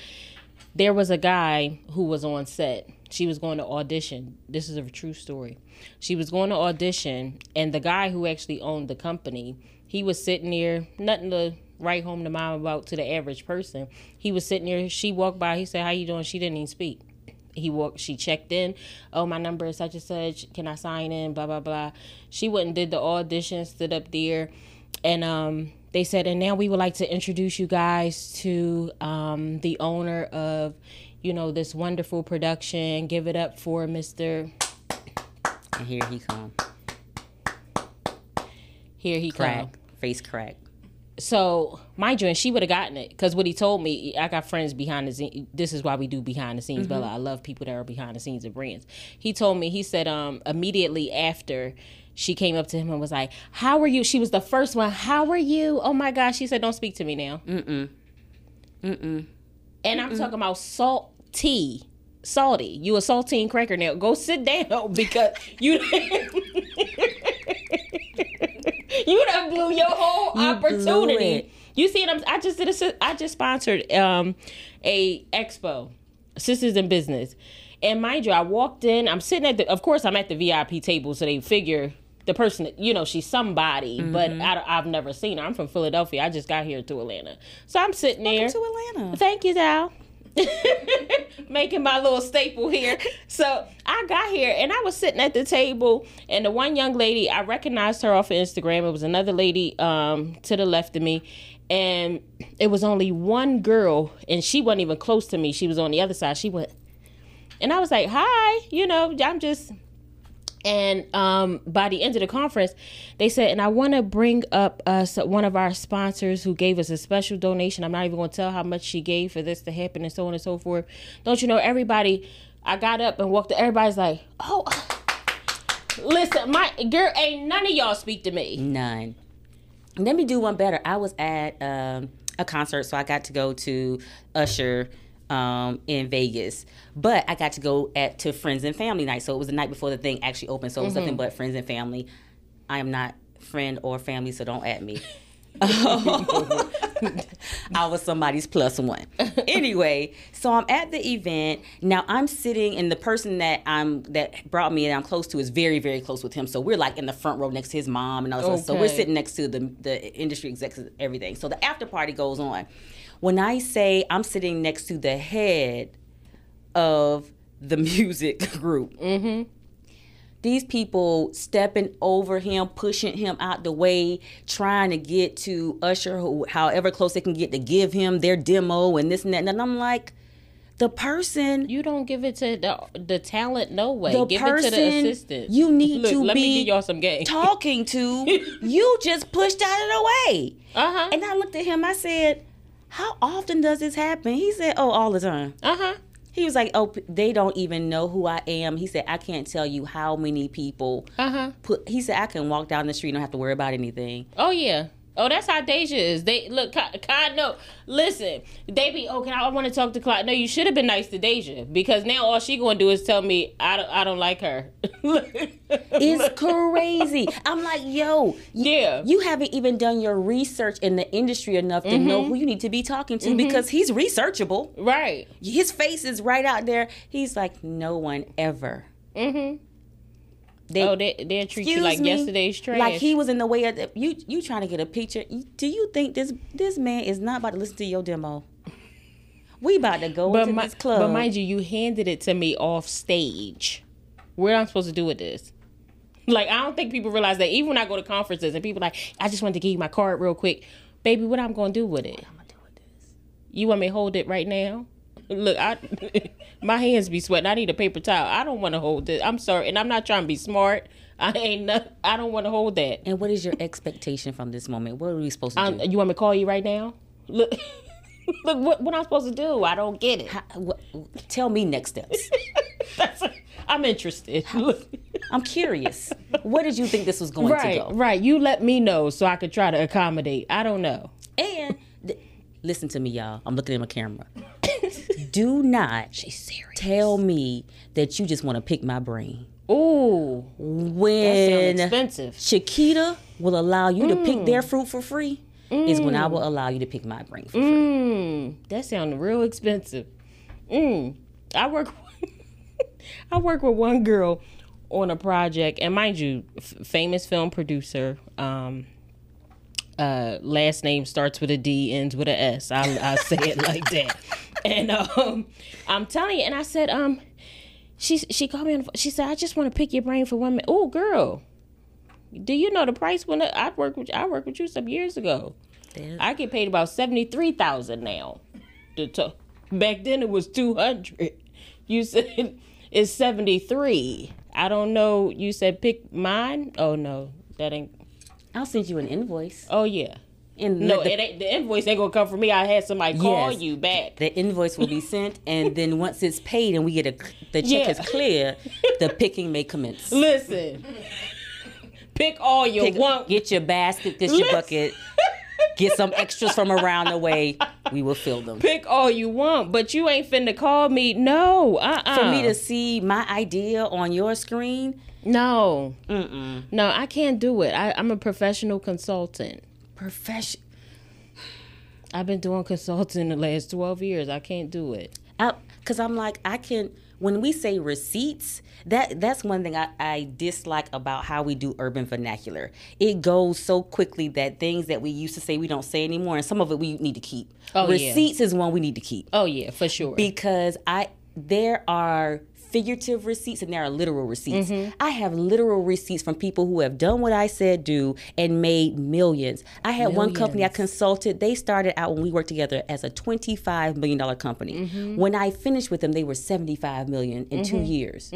There was a guy who was on set. She was going to audition. This is a true story. She was going to audition, and the guy who actually owned the company, he was sitting there, nothing to write home to mom about to the average person. He was sitting there. She walked by. He said, "How you doing?" She didn't even speak. He walked. She checked in. Oh, my number is such and such. Can I sign in? Blah blah blah. She went and did the audition. Stood up there, and um, they said, and now we would like to introduce you guys to um, the owner of, you know, this wonderful production. Give it up for Mister. And here he come. Here he Crack. come. Face crack. so mind you, and she would have gotten it because what he told me, I got friends behind the scenes. This is why we do behind the scenes, Bella. I love people that are behind the scenes of brands. He told me, he said, um, immediately after she came up to him and was like, "How are you?" She was the first one. How are you? Oh my gosh, she said, "Don't speak to me now." Mm mm. Mm mm. And I'm talking about salty. Salty, you a saltine cracker now. Go sit down because you you done blew your whole blew opportunity. You see I'm? I just did a. I just sponsored um a expo, Sisters in Business, and mind you, I walked in. I'm sitting at the. Of course, I'm at the VIP table, so they figure the person, you know, she's somebody, but Mm-hmm. I, I've never seen her. I'm from Philadelphia. I just got here to Atlanta, so I'm sitting there. To Atlanta. Thank you, Dal. Making my little staple here. So I got here and I was sitting at the table, and the one young lady, I recognized her off of Instagram. It was another lady um, to the left of me, and it was only one girl, and she wasn't even close to me. She was on the other side. She went, and I was like, "Hi," you know, I'm just and um, by the end of the conference, they said, and I want to bring up us one of our sponsors who gave us a special donation. I'm not even going to tell how much she gave for this to happen and so on and so forth. Don't you know, everybody, I got up and walked, to everybody's like, oh, listen, my girl, ain't none of y'all speak to me. None. Let me do one better. I was at um, a concert, so I got to go to Usher um, in Vegas, but I got to go at to friends and family night. So it was the night before the thing actually opened. So it was nothing but friends and family. I am not friend or family, so don't at me. I was somebody's plus one. Anyway, so I'm at the event. Now I'm sitting and the person that I'm that brought me and I'm close to is very, very close with him. So we're like in the front row next to his mom and all this. stuff. So we're sitting next to the the industry execs and everything. So the after party goes on. When I say I'm sitting next to the head of the music group. These people stepping over him, pushing him out the way, trying to get to Usher, who, however close they can get to give him their demo and this and that. And I'm like, the person, You don't give it to the, the talent, no way. the give person it to the assistant. you need Look, to let be me give y'all some game. talking to, you just pushed out of the way. Uh huh. And I looked at him, I said, how often does this happen? He said, oh, all the time. Uh huh. He was like, "Oh, they don't even know who I am." He said, "I can't tell you how many people Uh huh. put." He said, "I can walk down the street and don't have to worry about anything." Oh yeah. Oh, that's how Deja is. They look, Clyde. No, listen. They be okay. I want to talk to Clyde. No, you should have been nice to Deja because now all she gonna do is tell me I don't. I don't like her. It's crazy. I'm like, "Yo, yeah. you haven't even done your research in the industry enough to Mm-hmm. know who you need to be talking to because he's researchable. right. His face is right out there. He's like, no one ever." Mm-hmm. They, Oh, they they treat you like me? yesterday's trash. Like he was in the way of the, you. You trying to get a picture? Do you think this this man is not about to listen to your demo? We about to go but, into mi- this club. but mind you, you handed it to me off stage. What am I supposed to do with this? Like I don't think people realize that even when I go to conferences and people like, I just wanted to give you my card real quick, baby. What am I'm gonna do with it? I'm gonna do with this. You want me to hold it right now? Look, I my hands be sweating. I need a paper towel. I don't want to hold it. I'm sorry, and I'm not trying to be smart. I ain't. No, I don't want to hold that. And what is your expectation from this moment? What are we supposed to Um, do? you want me to call you right now? Look, look. What, what I'm supposed to do? I don't get it. How- what- tell me next steps. That's, I'm interested. I'm curious. Where did you think this was going right, to go? right. You let me know so I could try to accommodate. I don't know. And th- listen to me, y'all. I'm looking at my camera. Do not tell me that you just want to pick my brain. Ooh, When expensive. Chiquita will allow you to pick Mm. their fruit for free. is when I will allow you to pick my brain for free. Mm, that sounds real expensive. Mm. I work. I work with one girl on a project, and mind you, f- famous film producer. Um, uh, last name starts with a D, ends with a S. I I say it like that. And um, I'm telling you, and I said, um, she she called me on. The, phone. she said, I just want to pick your brain for one minute. Oh, girl, do you know the price when I worked with I worked with you some years ago? Yeah. I get paid about seventy three thousand now. To- back then it was two hundred. You said it's seventy three. I don't know. You said pick mine. Oh no, that ain't. I'll send you an invoice. Oh yeah. And No, the, it ain't, the invoice ain't gonna come from me. I had somebody call Yes. you back. the invoice will be sent, and then once it's paid and we get a the check Yeah. is clear, the picking may commence. Listen, pick all you Pick- want. get your basket, get your bucket, get some extras from around the way. We will fill them. Pick all you want, but you ain't finna call me. No, uh, uh For me to see my idea on your screen, no, mm-mm. no, I can't do it. I, I'm a professional consultant. Profession. I've been doing consulting the last 12 years. I can't do it. Because I'm like, I can. When we say receipts, that that's one thing I, I dislike about how we do urban vernacular. It goes so quickly that things that we used to say we don't say anymore, and some of it we need to keep. Oh, yeah. receipts is one we need to keep Oh yeah, for sure. because I there are figurative receipts and there are literal receipts. Mm-hmm. I have literal receipts from people who have done what I said do and made millions. I had one company I consulted. They started out when we worked together as a $25 million company. Mm-hmm. When I finished with them, they were 75 million in 2 years.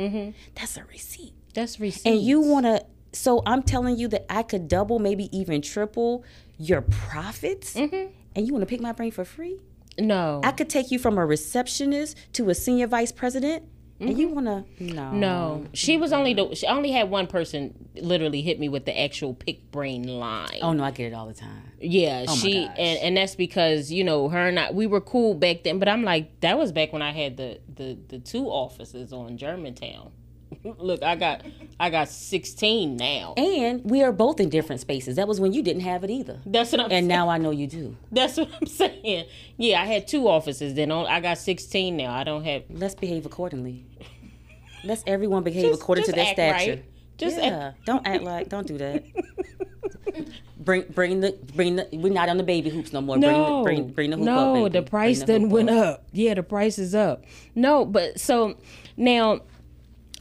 That's a receipt. That's receipt. And you want to so I'm telling you that I could double, maybe even triple your profits. Mm-hmm. And you want to pick my brain for free? no, I could take you from a receptionist to a senior vice president, and you want to no, Mm-hmm. no. She was only the. She only had one person literally hit me with the actual pick brain line. Oh no, I get it all the time. Yeah, my she and and that's because you know her and I we were cool back then. But I'm like that was back when I had the the the two offices on Germantown. Look, I got I got 16 now. And we are both in different spaces. That was when you didn't have it either, That's what I'm and saying. now I know you do. That's what I'm saying. Yeah, I had two offices. Then I got 16 now. I don't have. Let's behave accordingly. Let's everyone behave Just- according just to their act right. stature. Just yeah, don't act like don't do that. bring bring the bring the we're not on the baby hoops no more. No, bring the, bring, bring the hoop no, up. the price done went up. up. Yeah, the price is up. No, but so now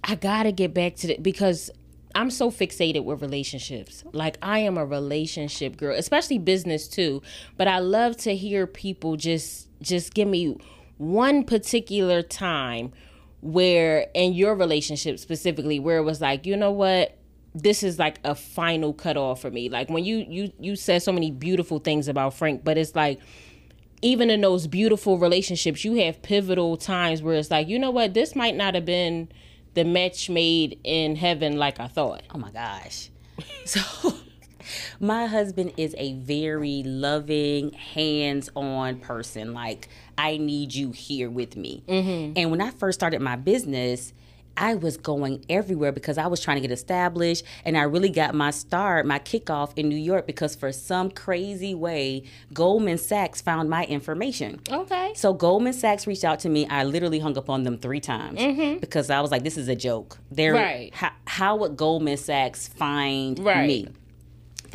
I gotta get back to the because I'm so fixated with relationships. Like I am a relationship girl, especially business too. But I love to hear people just just give me one particular time where in your relationship specifically where it was like, you know what? This is like a final cutoff for me. Like when you you you said so many beautiful things about Frank, but it's like even in those beautiful relationships, you have pivotal times where it's like, you know what, this might not have been the match made in heaven like I thought. Oh my gosh. So my husband is a very loving, hands-on person. Like I need you here with me. Mm-hmm. And when I first started my business, I was going everywhere because I was trying to get established and I really got my start, my kickoff in New York because for some crazy way, Goldman Sachs found my information. Okay. So Goldman Sachs reached out to me. I literally hung up on them three times because I was like, "This is a joke." They're Mm-hmm. Right. How, how would Goldman Sachs find Right. me?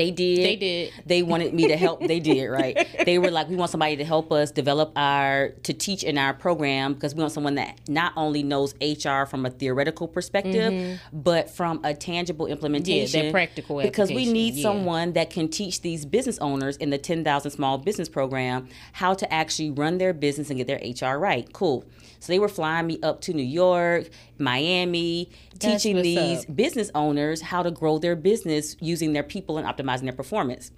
They did. They did. They wanted me to help. they did, right? They were like, we want somebody to help us develop our, to teach in our program because we want someone that not only knows HR from a theoretical perspective, mm-hmm. but from a tangible implementation. practical Because we need yeah. someone that can teach these business owners in the 10,000 Small Business Program how to actually run their business and get their HR right. Cool. So they were flying me up to New York, Miami, That's teaching these up. business owners how to grow their business using their people and optimizing their performance.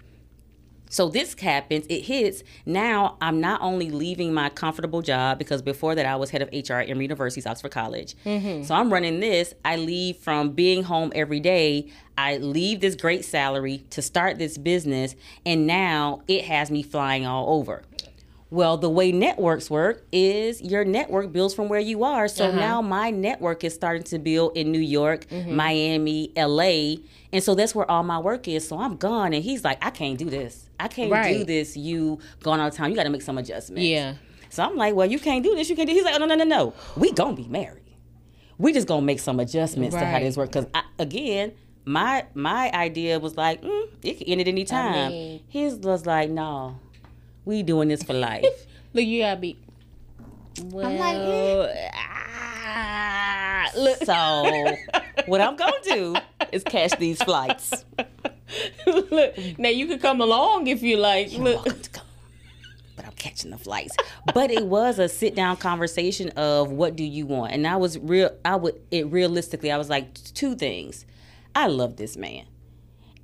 So this happens, it hits. Now I'm not only leaving my comfortable job because before that I was head of HR at Emory University's Oxford College. Mm-hmm. So I'm running this. I leave from being home every day. I leave this great salary to start this business, and now it has me flying all over. Well, the way networks work is your network builds from where you are. So Uh-huh. now my network is starting to build in New York, Mm-hmm. Miami, LA. And so that's where all my work is. So I'm gone. And he's like, I can't do this. I can't do this. You gone all the time. You got to make some adjustments. Yeah. So I'm like, well, you can't do this. You can't do. He's like, oh no, no, no, no. We gonna be married. We just gonna make some adjustments to how Right. this work. Because again, my my idea was like, mm, it could end at any time. mean- His was like, no, we doing this for life. Look, you gotta be. Well, I'm like, eh. ah, look. so what I'm gonna do is catch these flights. look, now you can come along if you like. Look, Welcome to come. But I'm catching the flights. But it was a sit down conversation of what do you want, and I was real. I would it realistically. I was like two things. I love this man,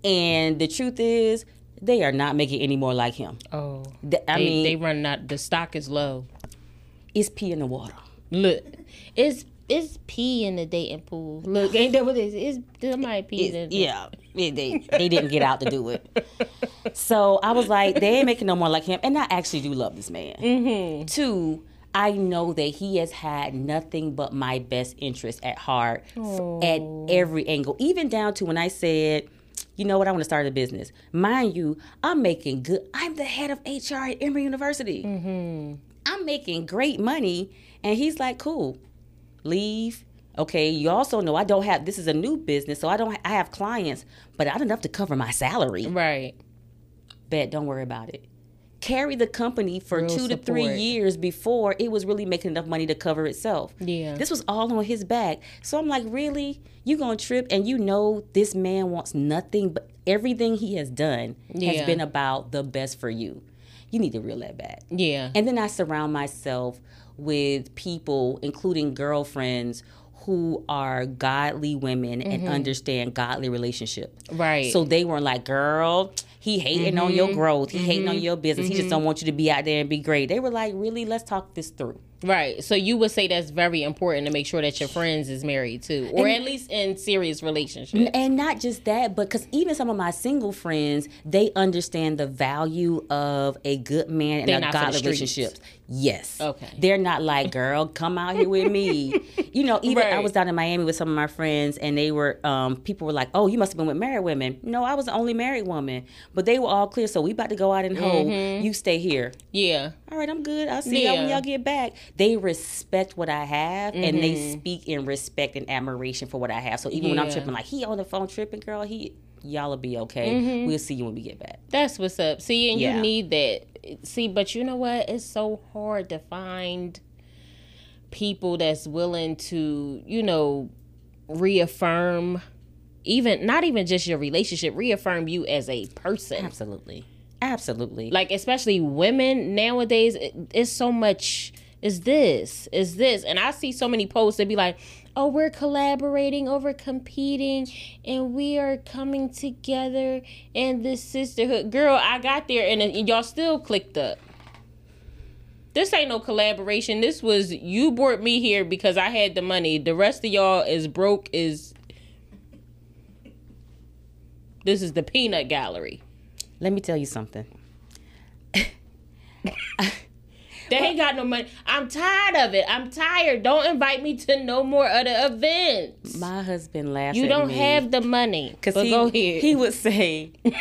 and the truth is, they are not making any more like him. oh, Th- I they, mean, they run out. The stock is low. it's pee in the water. Look, it's it's pee in the dating pool. Look, ain't that what it is? It's somebody pee in the Yeah, yeah, they they didn't get out to do it. So I was like, they ain't making no more like him, and I actually do love this man. Mm-hmm. Two, I know that he has had nothing but my best interest at heart f- at every angle, even down to when I said. You know what? I want to start a business. Mind you, I'm making good. I'm the head of HR at Emory University. Mm-hmm. I'm making great money, and he's like, "Cool, leave." Okay, you also know I don't have. This is a new business, so I don't. I have clients, but I don't enough to cover my salary. Right. Bet, don't worry about it. Carry the company for Real two to three years before it was really making enough money to cover itself. Yeah. This was all on his back. So I'm like, really? You gonna trip and you know this man wants nothing but everything he has done Yeah. has been about the best for you. You need to reel that back. Yeah. And then I surround myself with people, including girlfriends, who are godly women and understand godly relationship. Mm-hmm. Right. So they weren't like, girl, he hating on Mm-hmm. your growth. He hating on your business. He just don't want you to be out there and be great. They were like, really, let's talk this through. Right. So you would say that's very important to make sure that your friends is married too, or at least in serious relationships. And not just that, but because even some of my single friends, they understand the value of a good man and a not for the godly streets. relationships. Yes. Okay. They're not like, girl, come out here with me. you know, even I was down in Miami with some of my friends, and they were, um, people were like, oh, you must have been with married women. No, I was the only married woman, but they were all clear. So we about to go out and hold. You stay here. Yeah. All right, I'm good. I'll see y'all when y'all get back. They respect what I have and they Mm-hmm. speak in respect and admiration for what I have. So even when I'm tripping, like he on the phone tripping, girl, he y'all'll be okay. We'll see you when we get back. That's what's up. See, and Yeah. you need that. See, but you know what? It's so hard to find people that's willing to, you know, reaffirm even not even just your relationship, reaffirm you as a person. Absolutely. Absolutely. Like especially women nowadays, it, it's so much is this, is this. And I see so many posts that be like, "Oh, we're collaborating over competing and we are coming together in this sisterhood." Girl, I got there and, and y'all still clicked up. This ain't no collaboration. This was you brought me here because I had the money. The rest of y'all is broke is This is the peanut gallery. Let me tell you something. They ain't got no money. I'm tired of it. I'm tired. Don't invite me to no more other events. My husband laughs You don't have the money. because But he, go ahead. he would say,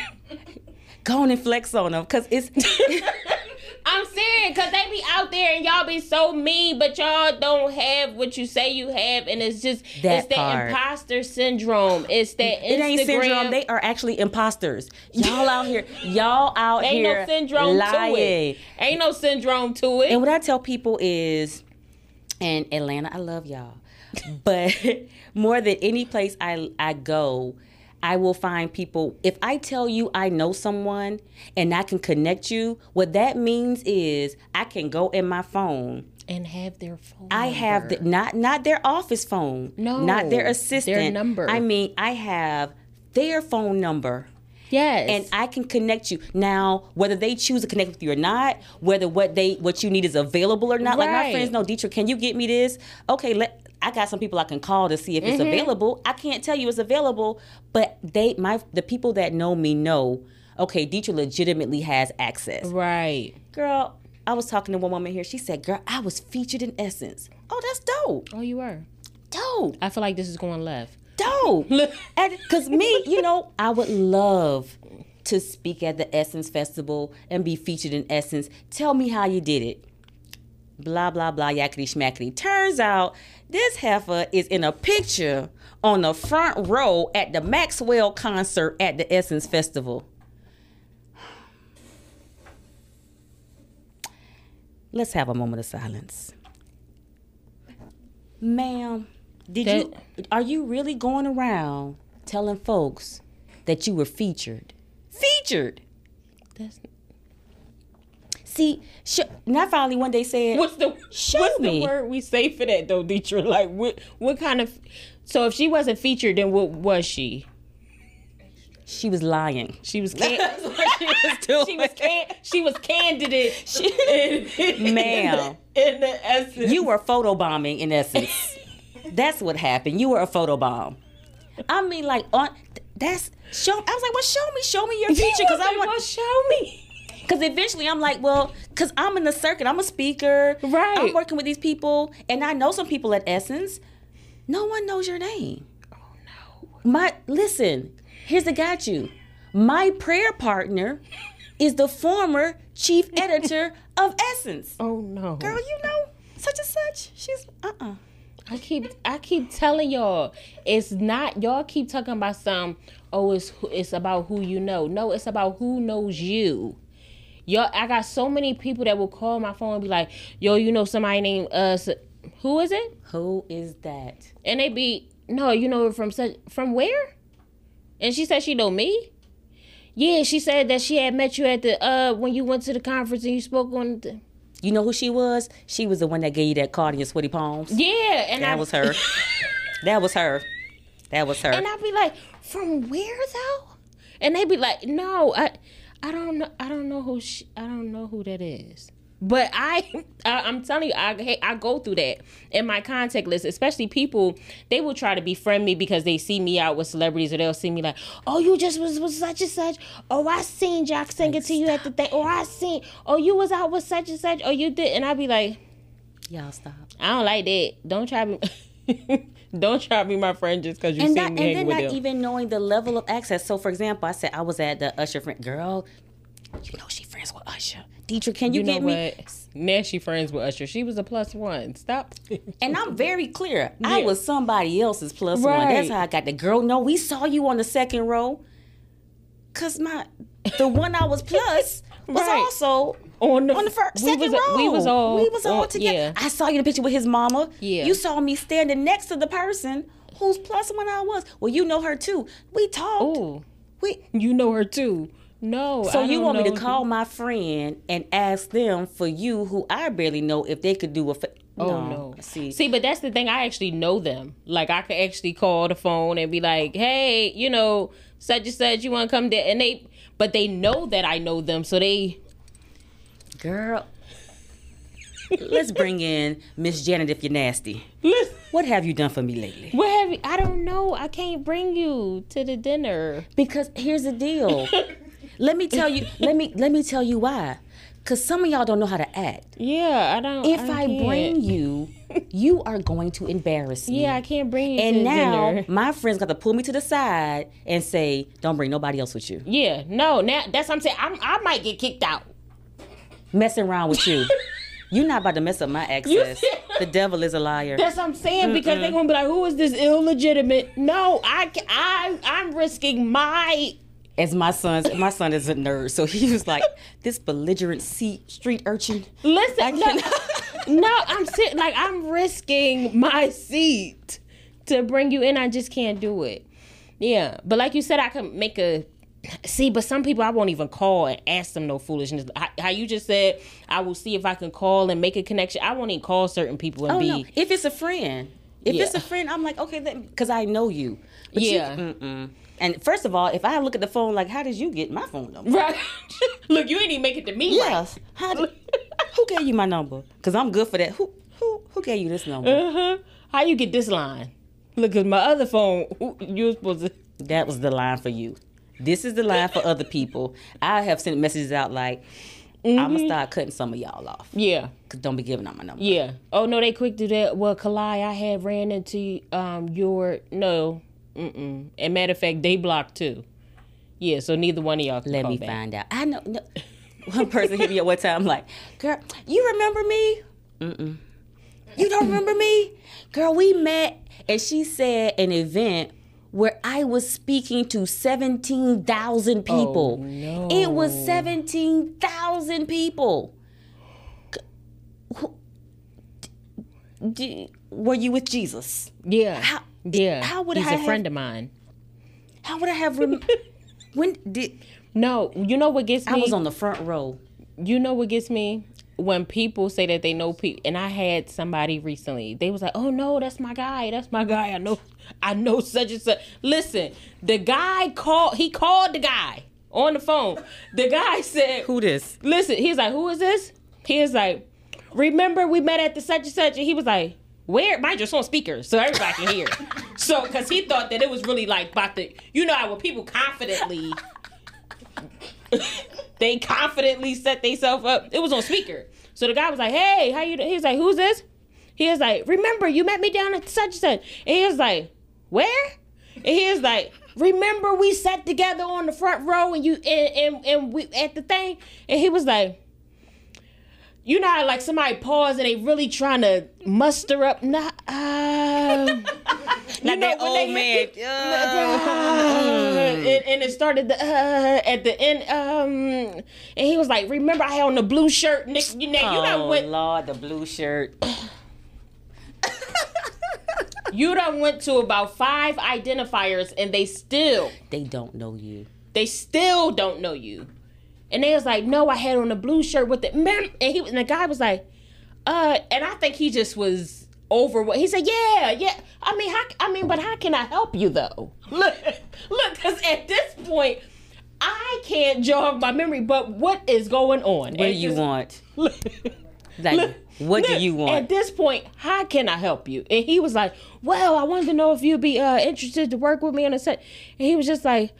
"Go on and flex on them," because it's I'm serious because they be out there and y'all be so mean, but y'all don't have what you say you have, and it's just That it's that imposter syndrome. It's that it ain't syndrome. They are actually imposters. Y'all out here, y'all out ain't here no syndrome to it. Ain't no syndrome to it. And what I tell people is, and Atlanta, I love y'all, but more than any place I I go, I will find people. If I tell you I know someone and I can connect you, what that means is I can go in my phone. and have their phone. I have the, not not their office phone, No, not their assistant their number. I mean, I have their phone number yes, and I can connect you. Now, whether they choose to connect with you or not, whether what they what you need is available or not. Like my friends know, Dethra, can you get me this? Okay, let I got some people I can call to see if Mm-hmm. it's available. I can't tell you it's available, but they my the people that know me know, okay, Dethra legitimately has access. right. Girl, I was talking to one woman here. She said, "Girl, I was featured in Essence." Oh, that's dope. Oh, you were. Dope. I feel like this is going left. Dope. Because me, you know, I would love to speak at the Essence Festival and be featured in Essence. Tell me how you did it. Blah blah blah yakety schmackety. Turns out this heifer is in a picture on the front row at the Maxwell concert at the Essence Festival. Let's have a moment of silence. Ma'am, did you are you really going around telling folks that you were featured? Featured. That's, See, sh- not finally one day said, what's the Show what's me. the word we say for that though, Dethra? Like what what kind of so if she wasn't featured, then what was she? she was lying. She was can- she was doing. she was can- she was candidate in, Ma'am. in the essence. You were photobombing in essence. that's what happened. You were a photobomb. I mean, like uh, on that's show. I was like, well, show me, show me your feature, because I want. well, show me. Because eventually I'm like, well, because I'm in the circuit, I'm a speaker, Right. I'm working with these people, and I know some people at Essence. No one knows your name. Oh no. My listen, here's the got you. My prayer partner is the former chief editor of Essence. Oh no. Girl, you know such and such. She's uh uh I keep I keep telling y'all it's not y'all keep talking about some oh it's it's about who you know. No, it's about who knows you. Y'all I got so many people that will call my phone and be like, "Yo, you know somebody named uh s- who is it?" Who is that? And they be, "No, you know her from such from where?" And she said she know me. Yeah, she said that she had met you at the uh when you went to the conference and you spoke on the You know who she was? She was the one that gave you that card in your sweaty palms. Yeah, and I That was her. that was her. That was her. And I'd be like, from where though? And they'd be like, no, I, I don't know, I don't know who, she, I don't know who that is. But I, I I'm telling you, I hey, I go through that in my contact list, especially people. They will try to befriend me because they see me out with celebrities, or they'll see me like, oh, you just was with such and such. Oh, I seen Jack singing to you at the thing. Or I seen, oh, you was out with such and such. Oh, you did, and I'd be like, Y'all stop. I don't like that. Don't try to. Don't try to be my friend just because you and see not, me and hang then with not even knowing the level of access. So, for example, I said I was at the Usher friend. Girl, you know she friends with Usher. Dethra, can you, you know get me? what? Now she friends with Usher. She was a plus one. Stop. And I'm very clear. I was somebody else's plus one. That's how I got the girl. No, we saw you on the second row. Cause my the one I was plus was Right. also on the on the first we second was, row. We was all we was all on- together. Yeah. I saw you in the picture with his mama. Yeah. You saw me standing next to the person whose plus one I was. Well, you know her too. We talked. Oh, We you know her too. No. so you want me to call my friend and ask them for you, who I barely know, if they could do a. Fa- Oh no. See, See, but that's the thing. I actually know them. Like I could actually call the phone and be like, "Hey, you know, such and such, you want to come there?" And they, but they know that I know them, so they. Girl. Let's bring in Miss Janet if you're nasty. Listen, What have you done for me lately? what have you? I don't know. I can't bring you to the dinner. Because here's the deal. let me tell you. Let me let me tell you why. Cause some of y'all don't know how to act. Yeah, I don't. If I, can't. bring you, you are going to embarrass me. yeah, I can't bring you And now dinner. my friends got to pull me to the side and say, "Don't bring nobody else with you." Yeah, no, now that's what I'm saying. I'm, I might get kicked out. Messing around with you. You're not about to mess up my access. the devil is a liar. That's what I'm saying because they're gonna be like, "Who is this illegitimate?" No, I, I, I'm risking my. As my son's, my son is a nerd, so he was like, "This belligerent sea, street urchin." Listen, no, no, I'm sitting like I'm risking my seat to bring you in. I just can't do it. Yeah, but like you said, I can make a. See, but some people I won't even call and ask them no foolishness. How, how you just said, I will see if I can call and make a connection. I won't even call certain people and Oh be. no! If it's a friend, if Yeah. it's a friend, I'm like, okay, because I know you. But Yeah. mm-mm. And first of all, if I look at the phone, like, how did you get my phone number? Right. Look, you ain't even make it to me. Yes. How did, who gave you my number? Because I'm good for that. Who who who gave you this number? Uh-huh. How you get this line? Look, cause my other phone, you were supposed to. That was the line for you. This is the line for other people. I have sent messages out like, I'm gonna start cutting some of y'all off. Yeah. Cause don't be giving out my number. Yeah. Oh no, they quick do that. Well, Kalai, I had ran into um your no. Mm-mm. And matter of fact, they blocked too. Yeah, so neither one of y'all can Let me back. find out. I know. No. One person hit me at one time like, "Girl, you remember me? Mm-mm. You don't remember me, girl? We met, and she said an event." Where I was speaking to 17,000 people. Oh, no. It was 17,000 people. D- were you with Jesus? Yeah. How- yeah. how would He's I a have- friend of mine. How would I have rem- when did No, you know what gets me? I was on the front row. you know what gets me when people say that they know people and i had somebody recently they was like oh no that's my guy that's my guy i know i know such and such. Listen the guy called he called the guy on the phone. The guy said Who this? listen he's like who is this? He is like remember we met at the such and such? And he was like where mind you it's on speaker so everybody can hear. So because he thought that it was really like about the you know how when people confidently they confidently set themselves up. It was on speaker. So the guy was like, "Hey, how you?" doing?" He was like, "Who's this?" He was like, "Remember, you met me down at such and such." And he was like, "Where?" And he was like, "Remember, we sat together on the front row and you and and, and we at the thing." And he was like. You know, how, like somebody pause and they really trying to muster up. Nah, uh, Like know, that when old they man. hit and, and it started the, uh, at the end. Um, and he was like, "Remember, I had on the blue shirt, Nick. You know, you oh done Lord, the blue shirt. you done went to about five identifiers, and they still, They don't know you. they still don't know you." And they was like, "No, I had on a blue shirt with the mem-" and he and the guy was like, "Uh," and I think he just was over what he said. Yeah, yeah. I mean, how? I mean, but how can I help you though? Look, look, because at this point. I can't jog my memory, but what is going on? What do you want? want? Like, what do you want? At this point, how can I help you? And he was like, "Well, I wanted to know if you'd be uh, interested to work with me on a set." And he was just like,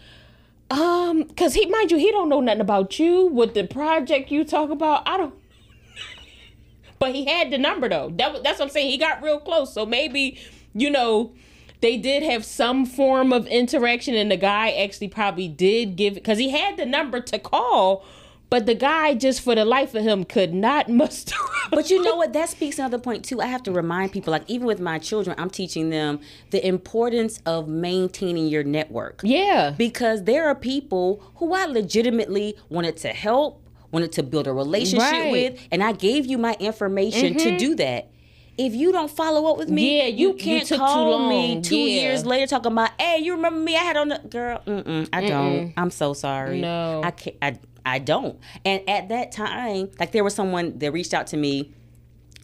"Um, cause he, mind you, he don't know nothing about you. With the project you talk about, I don't." But he had the number though. That that's what I'm saying. He got real close. So maybe, you know, they did have some form of interaction, and the guy actually probably did give because he had the number to call. But the guy, just for the life of him, could not muster. up. But you know what? That speaks another point too. I have to remind people, like even with my children, I'm teaching them the importance of maintaining your network. yeah, Because there are people who I legitimately wanted to help, wanted to build a relationship Right. Mm-hmm. with, and I gave you my information to do that. If you don't follow up with me, Yeah, you- you, you can't too call me two Yeah. years later talking about, hey, you remember me? I had on the girl. Mm-mm, I don't. I'm so sorry. No. I can't. I, I don't. And at that time, like there was someone that reached out to me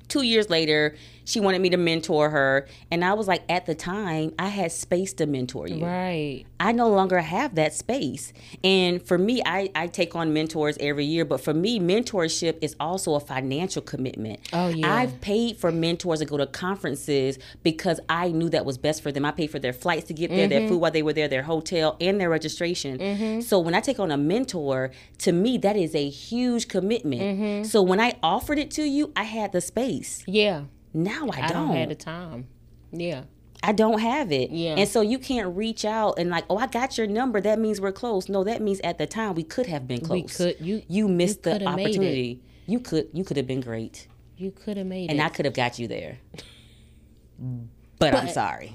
two years later. She wanted me to mentor her, and I was like, at the time, I had space to mentor you. right. I no longer have that space. And for me, I, I take on mentors every year, but for me, mentorship is also a financial commitment. Oh, yeah. I've paid for mentors to go to conferences because I knew that was best for them. I paid for their flights to get there, Mm-hmm. their food while they were there, their hotel, and their registration. So when I take on a mentor, to me, that is a huge commitment. Mm-hmm. So when I offered it to you, I had the space. Yeah, Now I I don't. don't have the time. Yeah, I don't have it. Yeah. And so you can't reach out and like, oh, I got your number. That means we're close. No, that means at the time we could have been close. We could- you- you missed you the coulda made it. opportunity. You could you could have been great. you could have made And it. I could have got you there. But, I'm sorry.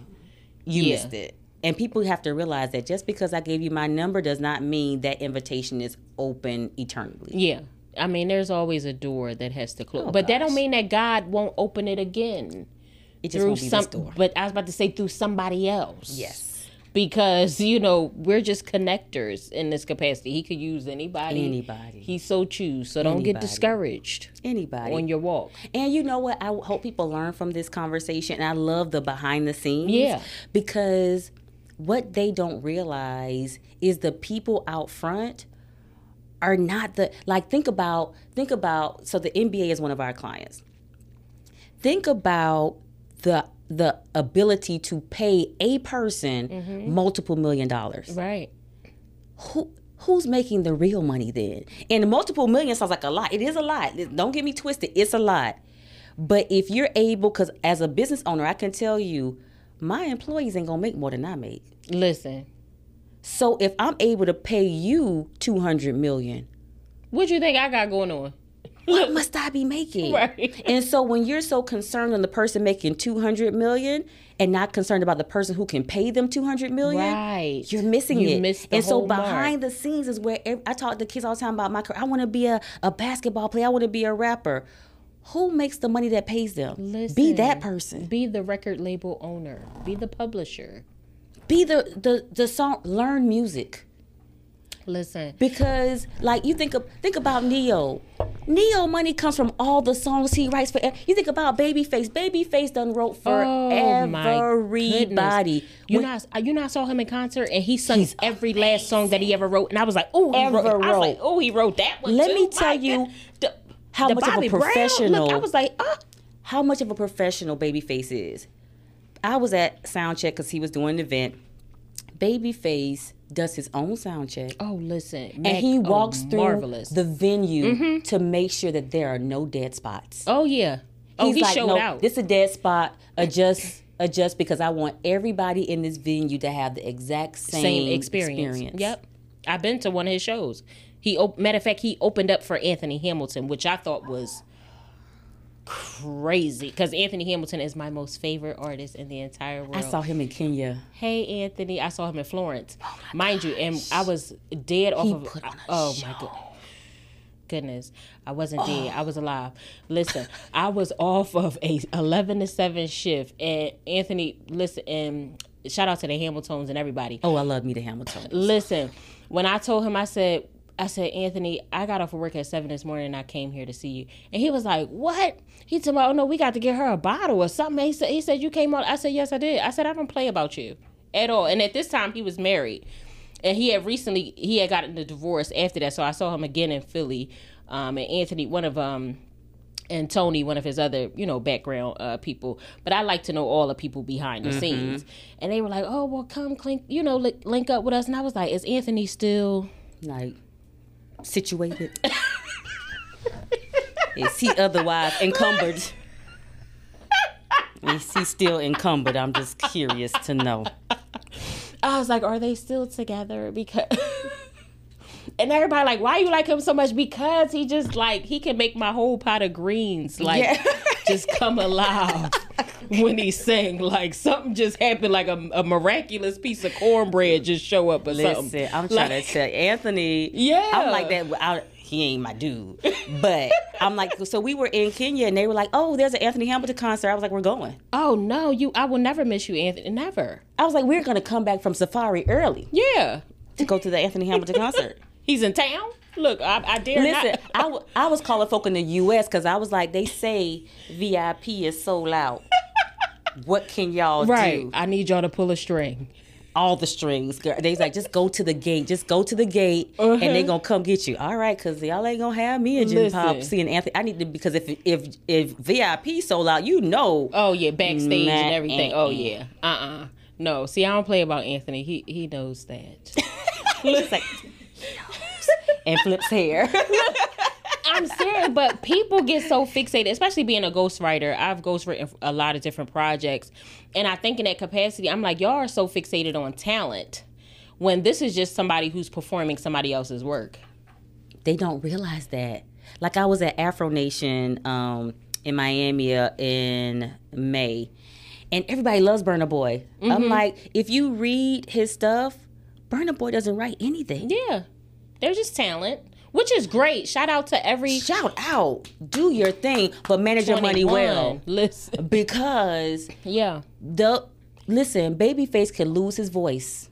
You Yeah. missed it. And people have to realize that just because I gave you my number does not mean that invitation is open eternally. yeah, I mean, there's always a door that has to close, oh, but that don't mean that God won't open it again It just through won't be some. But I was about to say through somebody else. Yes. because you know we're just connectors in this capacity. He could use anybody. Anybody. He so choose. So don't get discouraged Anybody. on your walk. And you know what? I hope people learn from this conversation. And I love the behind the scenes. Yeah. Because what they don't realize is the people out front are not the like think about think about so the NBA is one of our clients. Think about the the ability to pay a person mm-hmm. multiple million dollars. Right. Who who's making the real money then? And multiple million sounds like a lot. It is a lot. Don't get me twisted. It's a lot. But if you're able, because as a business owner, I can tell you, my employees ain't gonna make more than I make. Listen, So if I'm able to pay you two hundred million, what do you think I got going on? what must I be making? Right. And so when you're so concerned on the person making 200 million and not concerned about the person who can pay them 200 million, Right. you're missing You it. the and so whole mark. behind the scenes is where ev- I talk to kids all the time about my career. I want to be a, a basketball player. I want to be a rapper. Who makes the money that pays them? Listen, Be that person. Be the record label owner. Be the publisher. Be the the the song. Learn music. Listen, because like you think of think about Ne-Yo. Ne-Yo money comes from all the songs he writes for. You think about Babyface. Babyface done wrote for Oh, everybody. You know, you know, I saw him in concert and he sung every last song that he ever wrote, and I was like, oh, he Ever wrote. I was wrote. like, oh, he wrote that one. Let too. me tell My you The- how the much of a Bobby professional- look, I was like, ah, how much of a professional Babyface is. I was at sound check because he was doing an event. Babyface does his own sound check. oh, listen, And he Mac- oh, walks through marvelous. the venue mm-hmm. to make sure that there are no dead spots. oh yeah, oh He's he like, showed no, out. This a dead spot. Adjust, adjust, because I want everybody in this venue to have the exact same, same experience. Yep, I've been to one of his shows. He op- matter of fact, he opened up for Anthony Hamilton, which I thought was crazy because Anthony Hamilton is my most favorite artist in the entire world. I saw him in Kenya. Hey Anthony, I saw him in Florence, oh mind you, and I was dead off of. put on a oh my god, goodness, I wasn't dead. Oh. I was alive. Listen, I was off of a eleven to seven shift, and Anthony, listen, and shout out to the Hamiltons and everybody. Oh, I love me the Hamiltons. Listen, when I told him, I said, I said, Anthony, I got off of work at seven this morning and I came here to see you. And he was like, What? He told me, Oh no, we got to get her a bottle or something. He said, he said, You came on. I said, Yes, I did. I said, I don't play about you at all. And at this time he was married. And he had recently he had gotten a divorce after that. So I saw him again in Philly. Um, and Anthony, one of um and Tony, one of his other, you know, background uh, people. But I like to know all the people behind the scenes. And they were like, "Oh, well, come clink, you know, li- link up with us." And I was like, "Is Anthony still?" Like situated. Is he otherwise encumbered? Is he still encumbered? I'm just curious to know. I was like, "Are they still together?" Because. And everybody like, why you like him so much? Because he just like he can make my whole pot of greens like Yeah. just come alive when he sing. Like something just happened, like a, a miraculous piece of cornbread just show up or something. Listen, I'm trying Like- to tell Anthony. Yeah. I'm like that. I, he ain't my dude, but I'm like. So we were in Kenya, and they were like, "Oh, there's an Anthony Hamilton concert." I was like, "We're going." Oh no, you! I will never miss you, Anthony. Never. I was like, "We're gonna come back from Safari early Yeah, to go to the Anthony Hamilton concert." he's in town. Look, I, I dare Listen, not. I, w- I was calling folk in the U.S. because I was like, they say VIP is sold out. What can y'all right. do? I need y'all to pull a string. All the strings. Girl. They was like, just go to the gate. Just go to the gate, Uh-huh. and they gonna come get you. All right, because y'all ain't gonna have me and Jim Listen. Pop seeing Anthony. I need to because if if if VIP sold out, you know. Oh yeah, backstage and everything. Oh yeah. Uh uh No, see, I don't play about Anthony. He he knows that. It's like, and flips hair. I'm serious, but people get so fixated, especially being a ghostwriter. I've ghostwritten a lot of different projects, and I think in that capacity, I'm like, y'all are so fixated on talent when this is just somebody who's performing somebody else's work. they don't realize that. Like I was at Afro Nation um, in Miami uh, in May, and everybody loves Burna Boy. Mm-hmm. I'm like, if you read his stuff, Burna Boy doesn't write anything. Yeah, they're just talent, which is great. Shout out to every Shout out, do your thing, but manage your money well Listen, because yeah, the listen, Babyface can lose his voice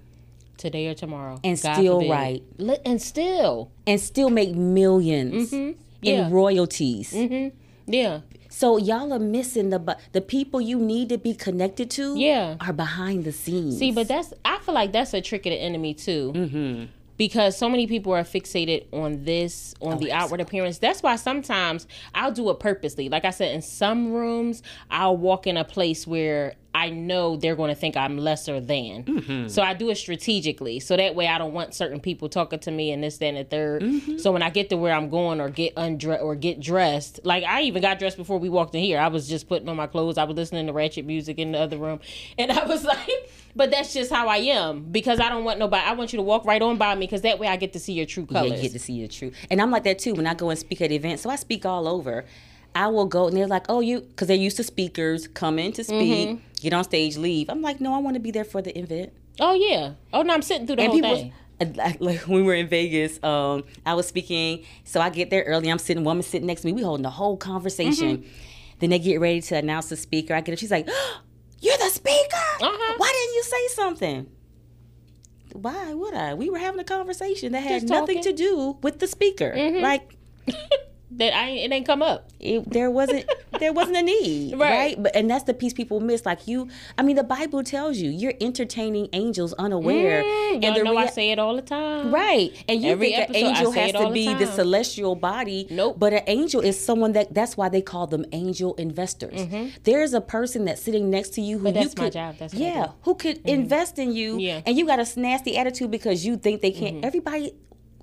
today or tomorrow, And God still forbid. write. And still, and still make 1000000s Mm-hmm. Yeah. in royalties. yeah. So y'all are missing the the people you need to be connected to. Yeah. are behind the scenes. See, but that's I feel like that's a trick of the enemy too. Mm-hmm. Because so many people are fixated on this, on oh, the outward appearance. That's why sometimes I'll do it purposely. Like I said, in some rooms, I'll walk in a place where I know they're going to think I'm lesser than. Mm-hmm. So I do it strategically. So that way I don't want certain people talking to me and this, that, and the 3rd Mm-hmm. So when I get to where I'm going or get undressed or get dressed, like I even got dressed before we walked in here. I was just putting on my clothes. I was listening to ratchet music in the other room. And I was like, but that's just how I am because I don't want nobody. I want you to walk right on by me because that way I get to see your true Yeah, colors. you get to see the truth. And I'm like that too when I go and speak at events. So I speak all over. I will go and they're like, oh, you, because they're used to speakers come in to speak, Mm-hmm. Get on stage, leave. I'm like, no, I want to be there for the event. oh yeah. Oh no, I'm sitting through the and whole people, thing. like, like when we were in Vegas, um, I was speaking. So I get there early. I'm sitting, woman sitting next to me. We holding the whole conversation. Mm-hmm. Then they get ready to announce the speaker. I get up. She's like, "You're the speaker. Uh-huh. Why didn't you say something?" Why would I? We were having a conversation that had Just nothing talking. to do with the speaker. Like that I it ain't come up. it, there wasn't there wasn't a need Right. right. but and that's the piece people miss like you i mean the bible tells you you're entertaining angels unaware Mm, y'all the know I say it all the time. Right. And you Every think an angel has to be the time. celestial body. Nope. But an angel is someone that that's why they call them angel investors. There's a person that's sitting next to you who Mm-hmm. But you that's my could, job. That's yeah, who could invest in you Yeah. and you got a nasty attitude because you think they Mm-hmm. can't everybody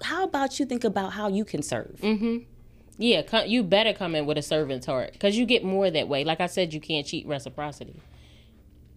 how about you think about how you can serve? Yeah, co- you better come in with a servant's heart because you get more that way. Like I said, you can't cheat reciprocity.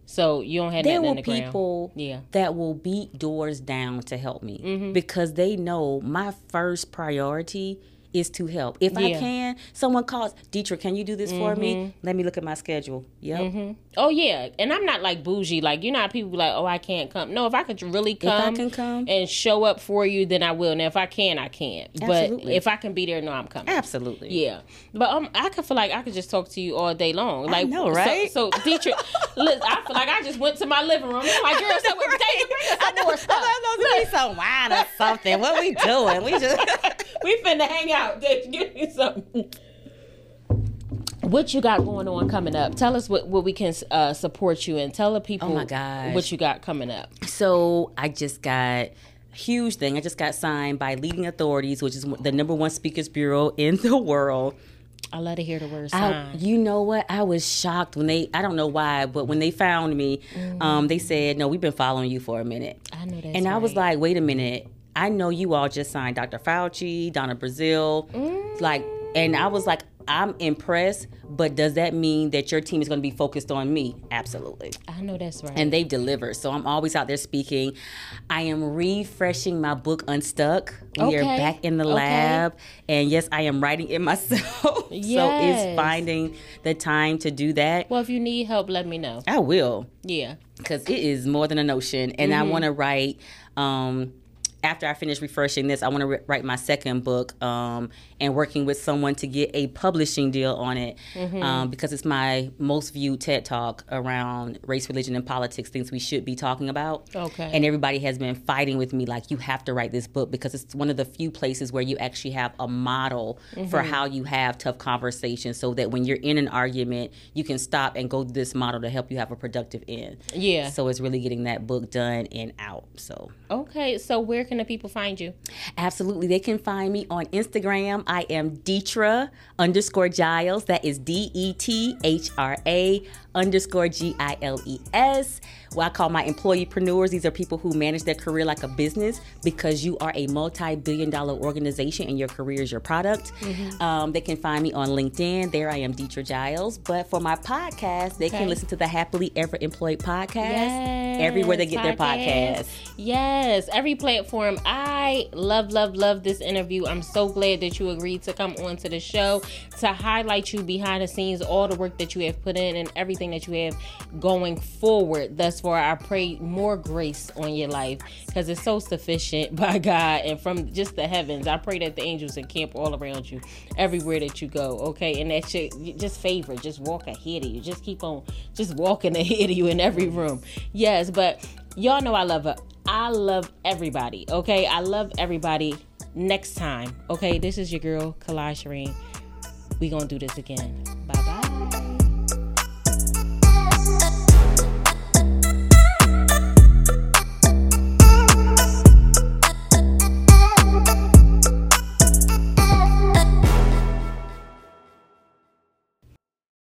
So you don't have there will in the ground. people Yeah. that will beat doors down to help me Mm-hmm. because they know my first priority is to help. If I Yeah. Mm-hmm. can, someone calls, Dethra, can you do this for me? Let me look at my schedule. Yep. Oh yeah, and I'm not like bougie. Like you know, how people be like, oh, I can't come. No, if I could really come, if I can come. and show up for you, then I will. Now, if I can, I can't. But if I can be there, no, I'm coming. Absolutely. Yeah, but um, I could feel like I could just talk to you all day long. Like, know, so- right? So, Dethra, listen, I feel like I just went to my living room. I'm like, girl, so what? Take bring us some more stuff. I know some wine or something. What we doing? We just We finna hang out. Give me something. What you got going on coming up? Tell us what, what we can uh, support you in. Tell the people Oh my gosh. what you got coming up. So I just got a huge thing. I just got signed by Leading Authorities, which is the number one speakers bureau in the world. I love to hear the word I, you know what? I was shocked when they. I don't know why, but when they found me, um, they said, "No, we've been following you for a minute." I know that's and I was like, "Wait a minute! I know you all just signed Dr. Fauci, Donna Brazile, like." And I was like, "I'm impressed, but does that mean that your team is going to be focused on me?" Absolutely I know that's right. and they've delivered. So I'm always out there speaking. I am refreshing my book Unstuck. We are back in the Okay. lab, and yes, I am writing it myself. so Yes. it's finding the time to do that. well, if you need help, let me know. I will Yeah. because it is more than a notion, and I want to write. Um, after I finish refreshing this, I want to re- write my second book um, and working with someone to get a publishing deal on it um, because it's my most viewed TED talk around race, religion, and politics, things we should be talking about. Okay. And everybody has been fighting with me, like, you have to write this book because it's one of the few places where you actually have a model for how you have tough conversations so that when you're in an argument, you can stop and go to this model to help you have a productive end. Yeah. So it's really getting that book done and out. So Okay. So where can the people find you? absolutely, they can find me on Instagram. I am Dethra underscore Giles. That is D E T H R A underscore G I L E S. What I call my employeepreneurs. These are people who manage their career like a business because you are a multi-billion dollar organization and your career is your product. Um, they can find me on LinkedIn. There I am, Dethra Giles. But for my podcast, they Okay. can listen to the Happily Ever Employed podcast everywhere they get their podcast. Yes, every platform. I love, love, love this interview. I'm so glad that you agreed to come on to the show to highlight you behind the scenes, all the work that you have put in, and everything that you have going forward thus far. I pray more grace on your life because it's so sufficient by God and from just the heavens. I pray that the angels encamp all around you, everywhere that you go. Okay, and that just favor, just walk ahead of you. Just keep on, just walking ahead of you in every room. Yes, but y'all know I love her. I love everybody. Okay, I love everybody. Next time, okay, this is your girl Kalai Shireen. We gonna do this again.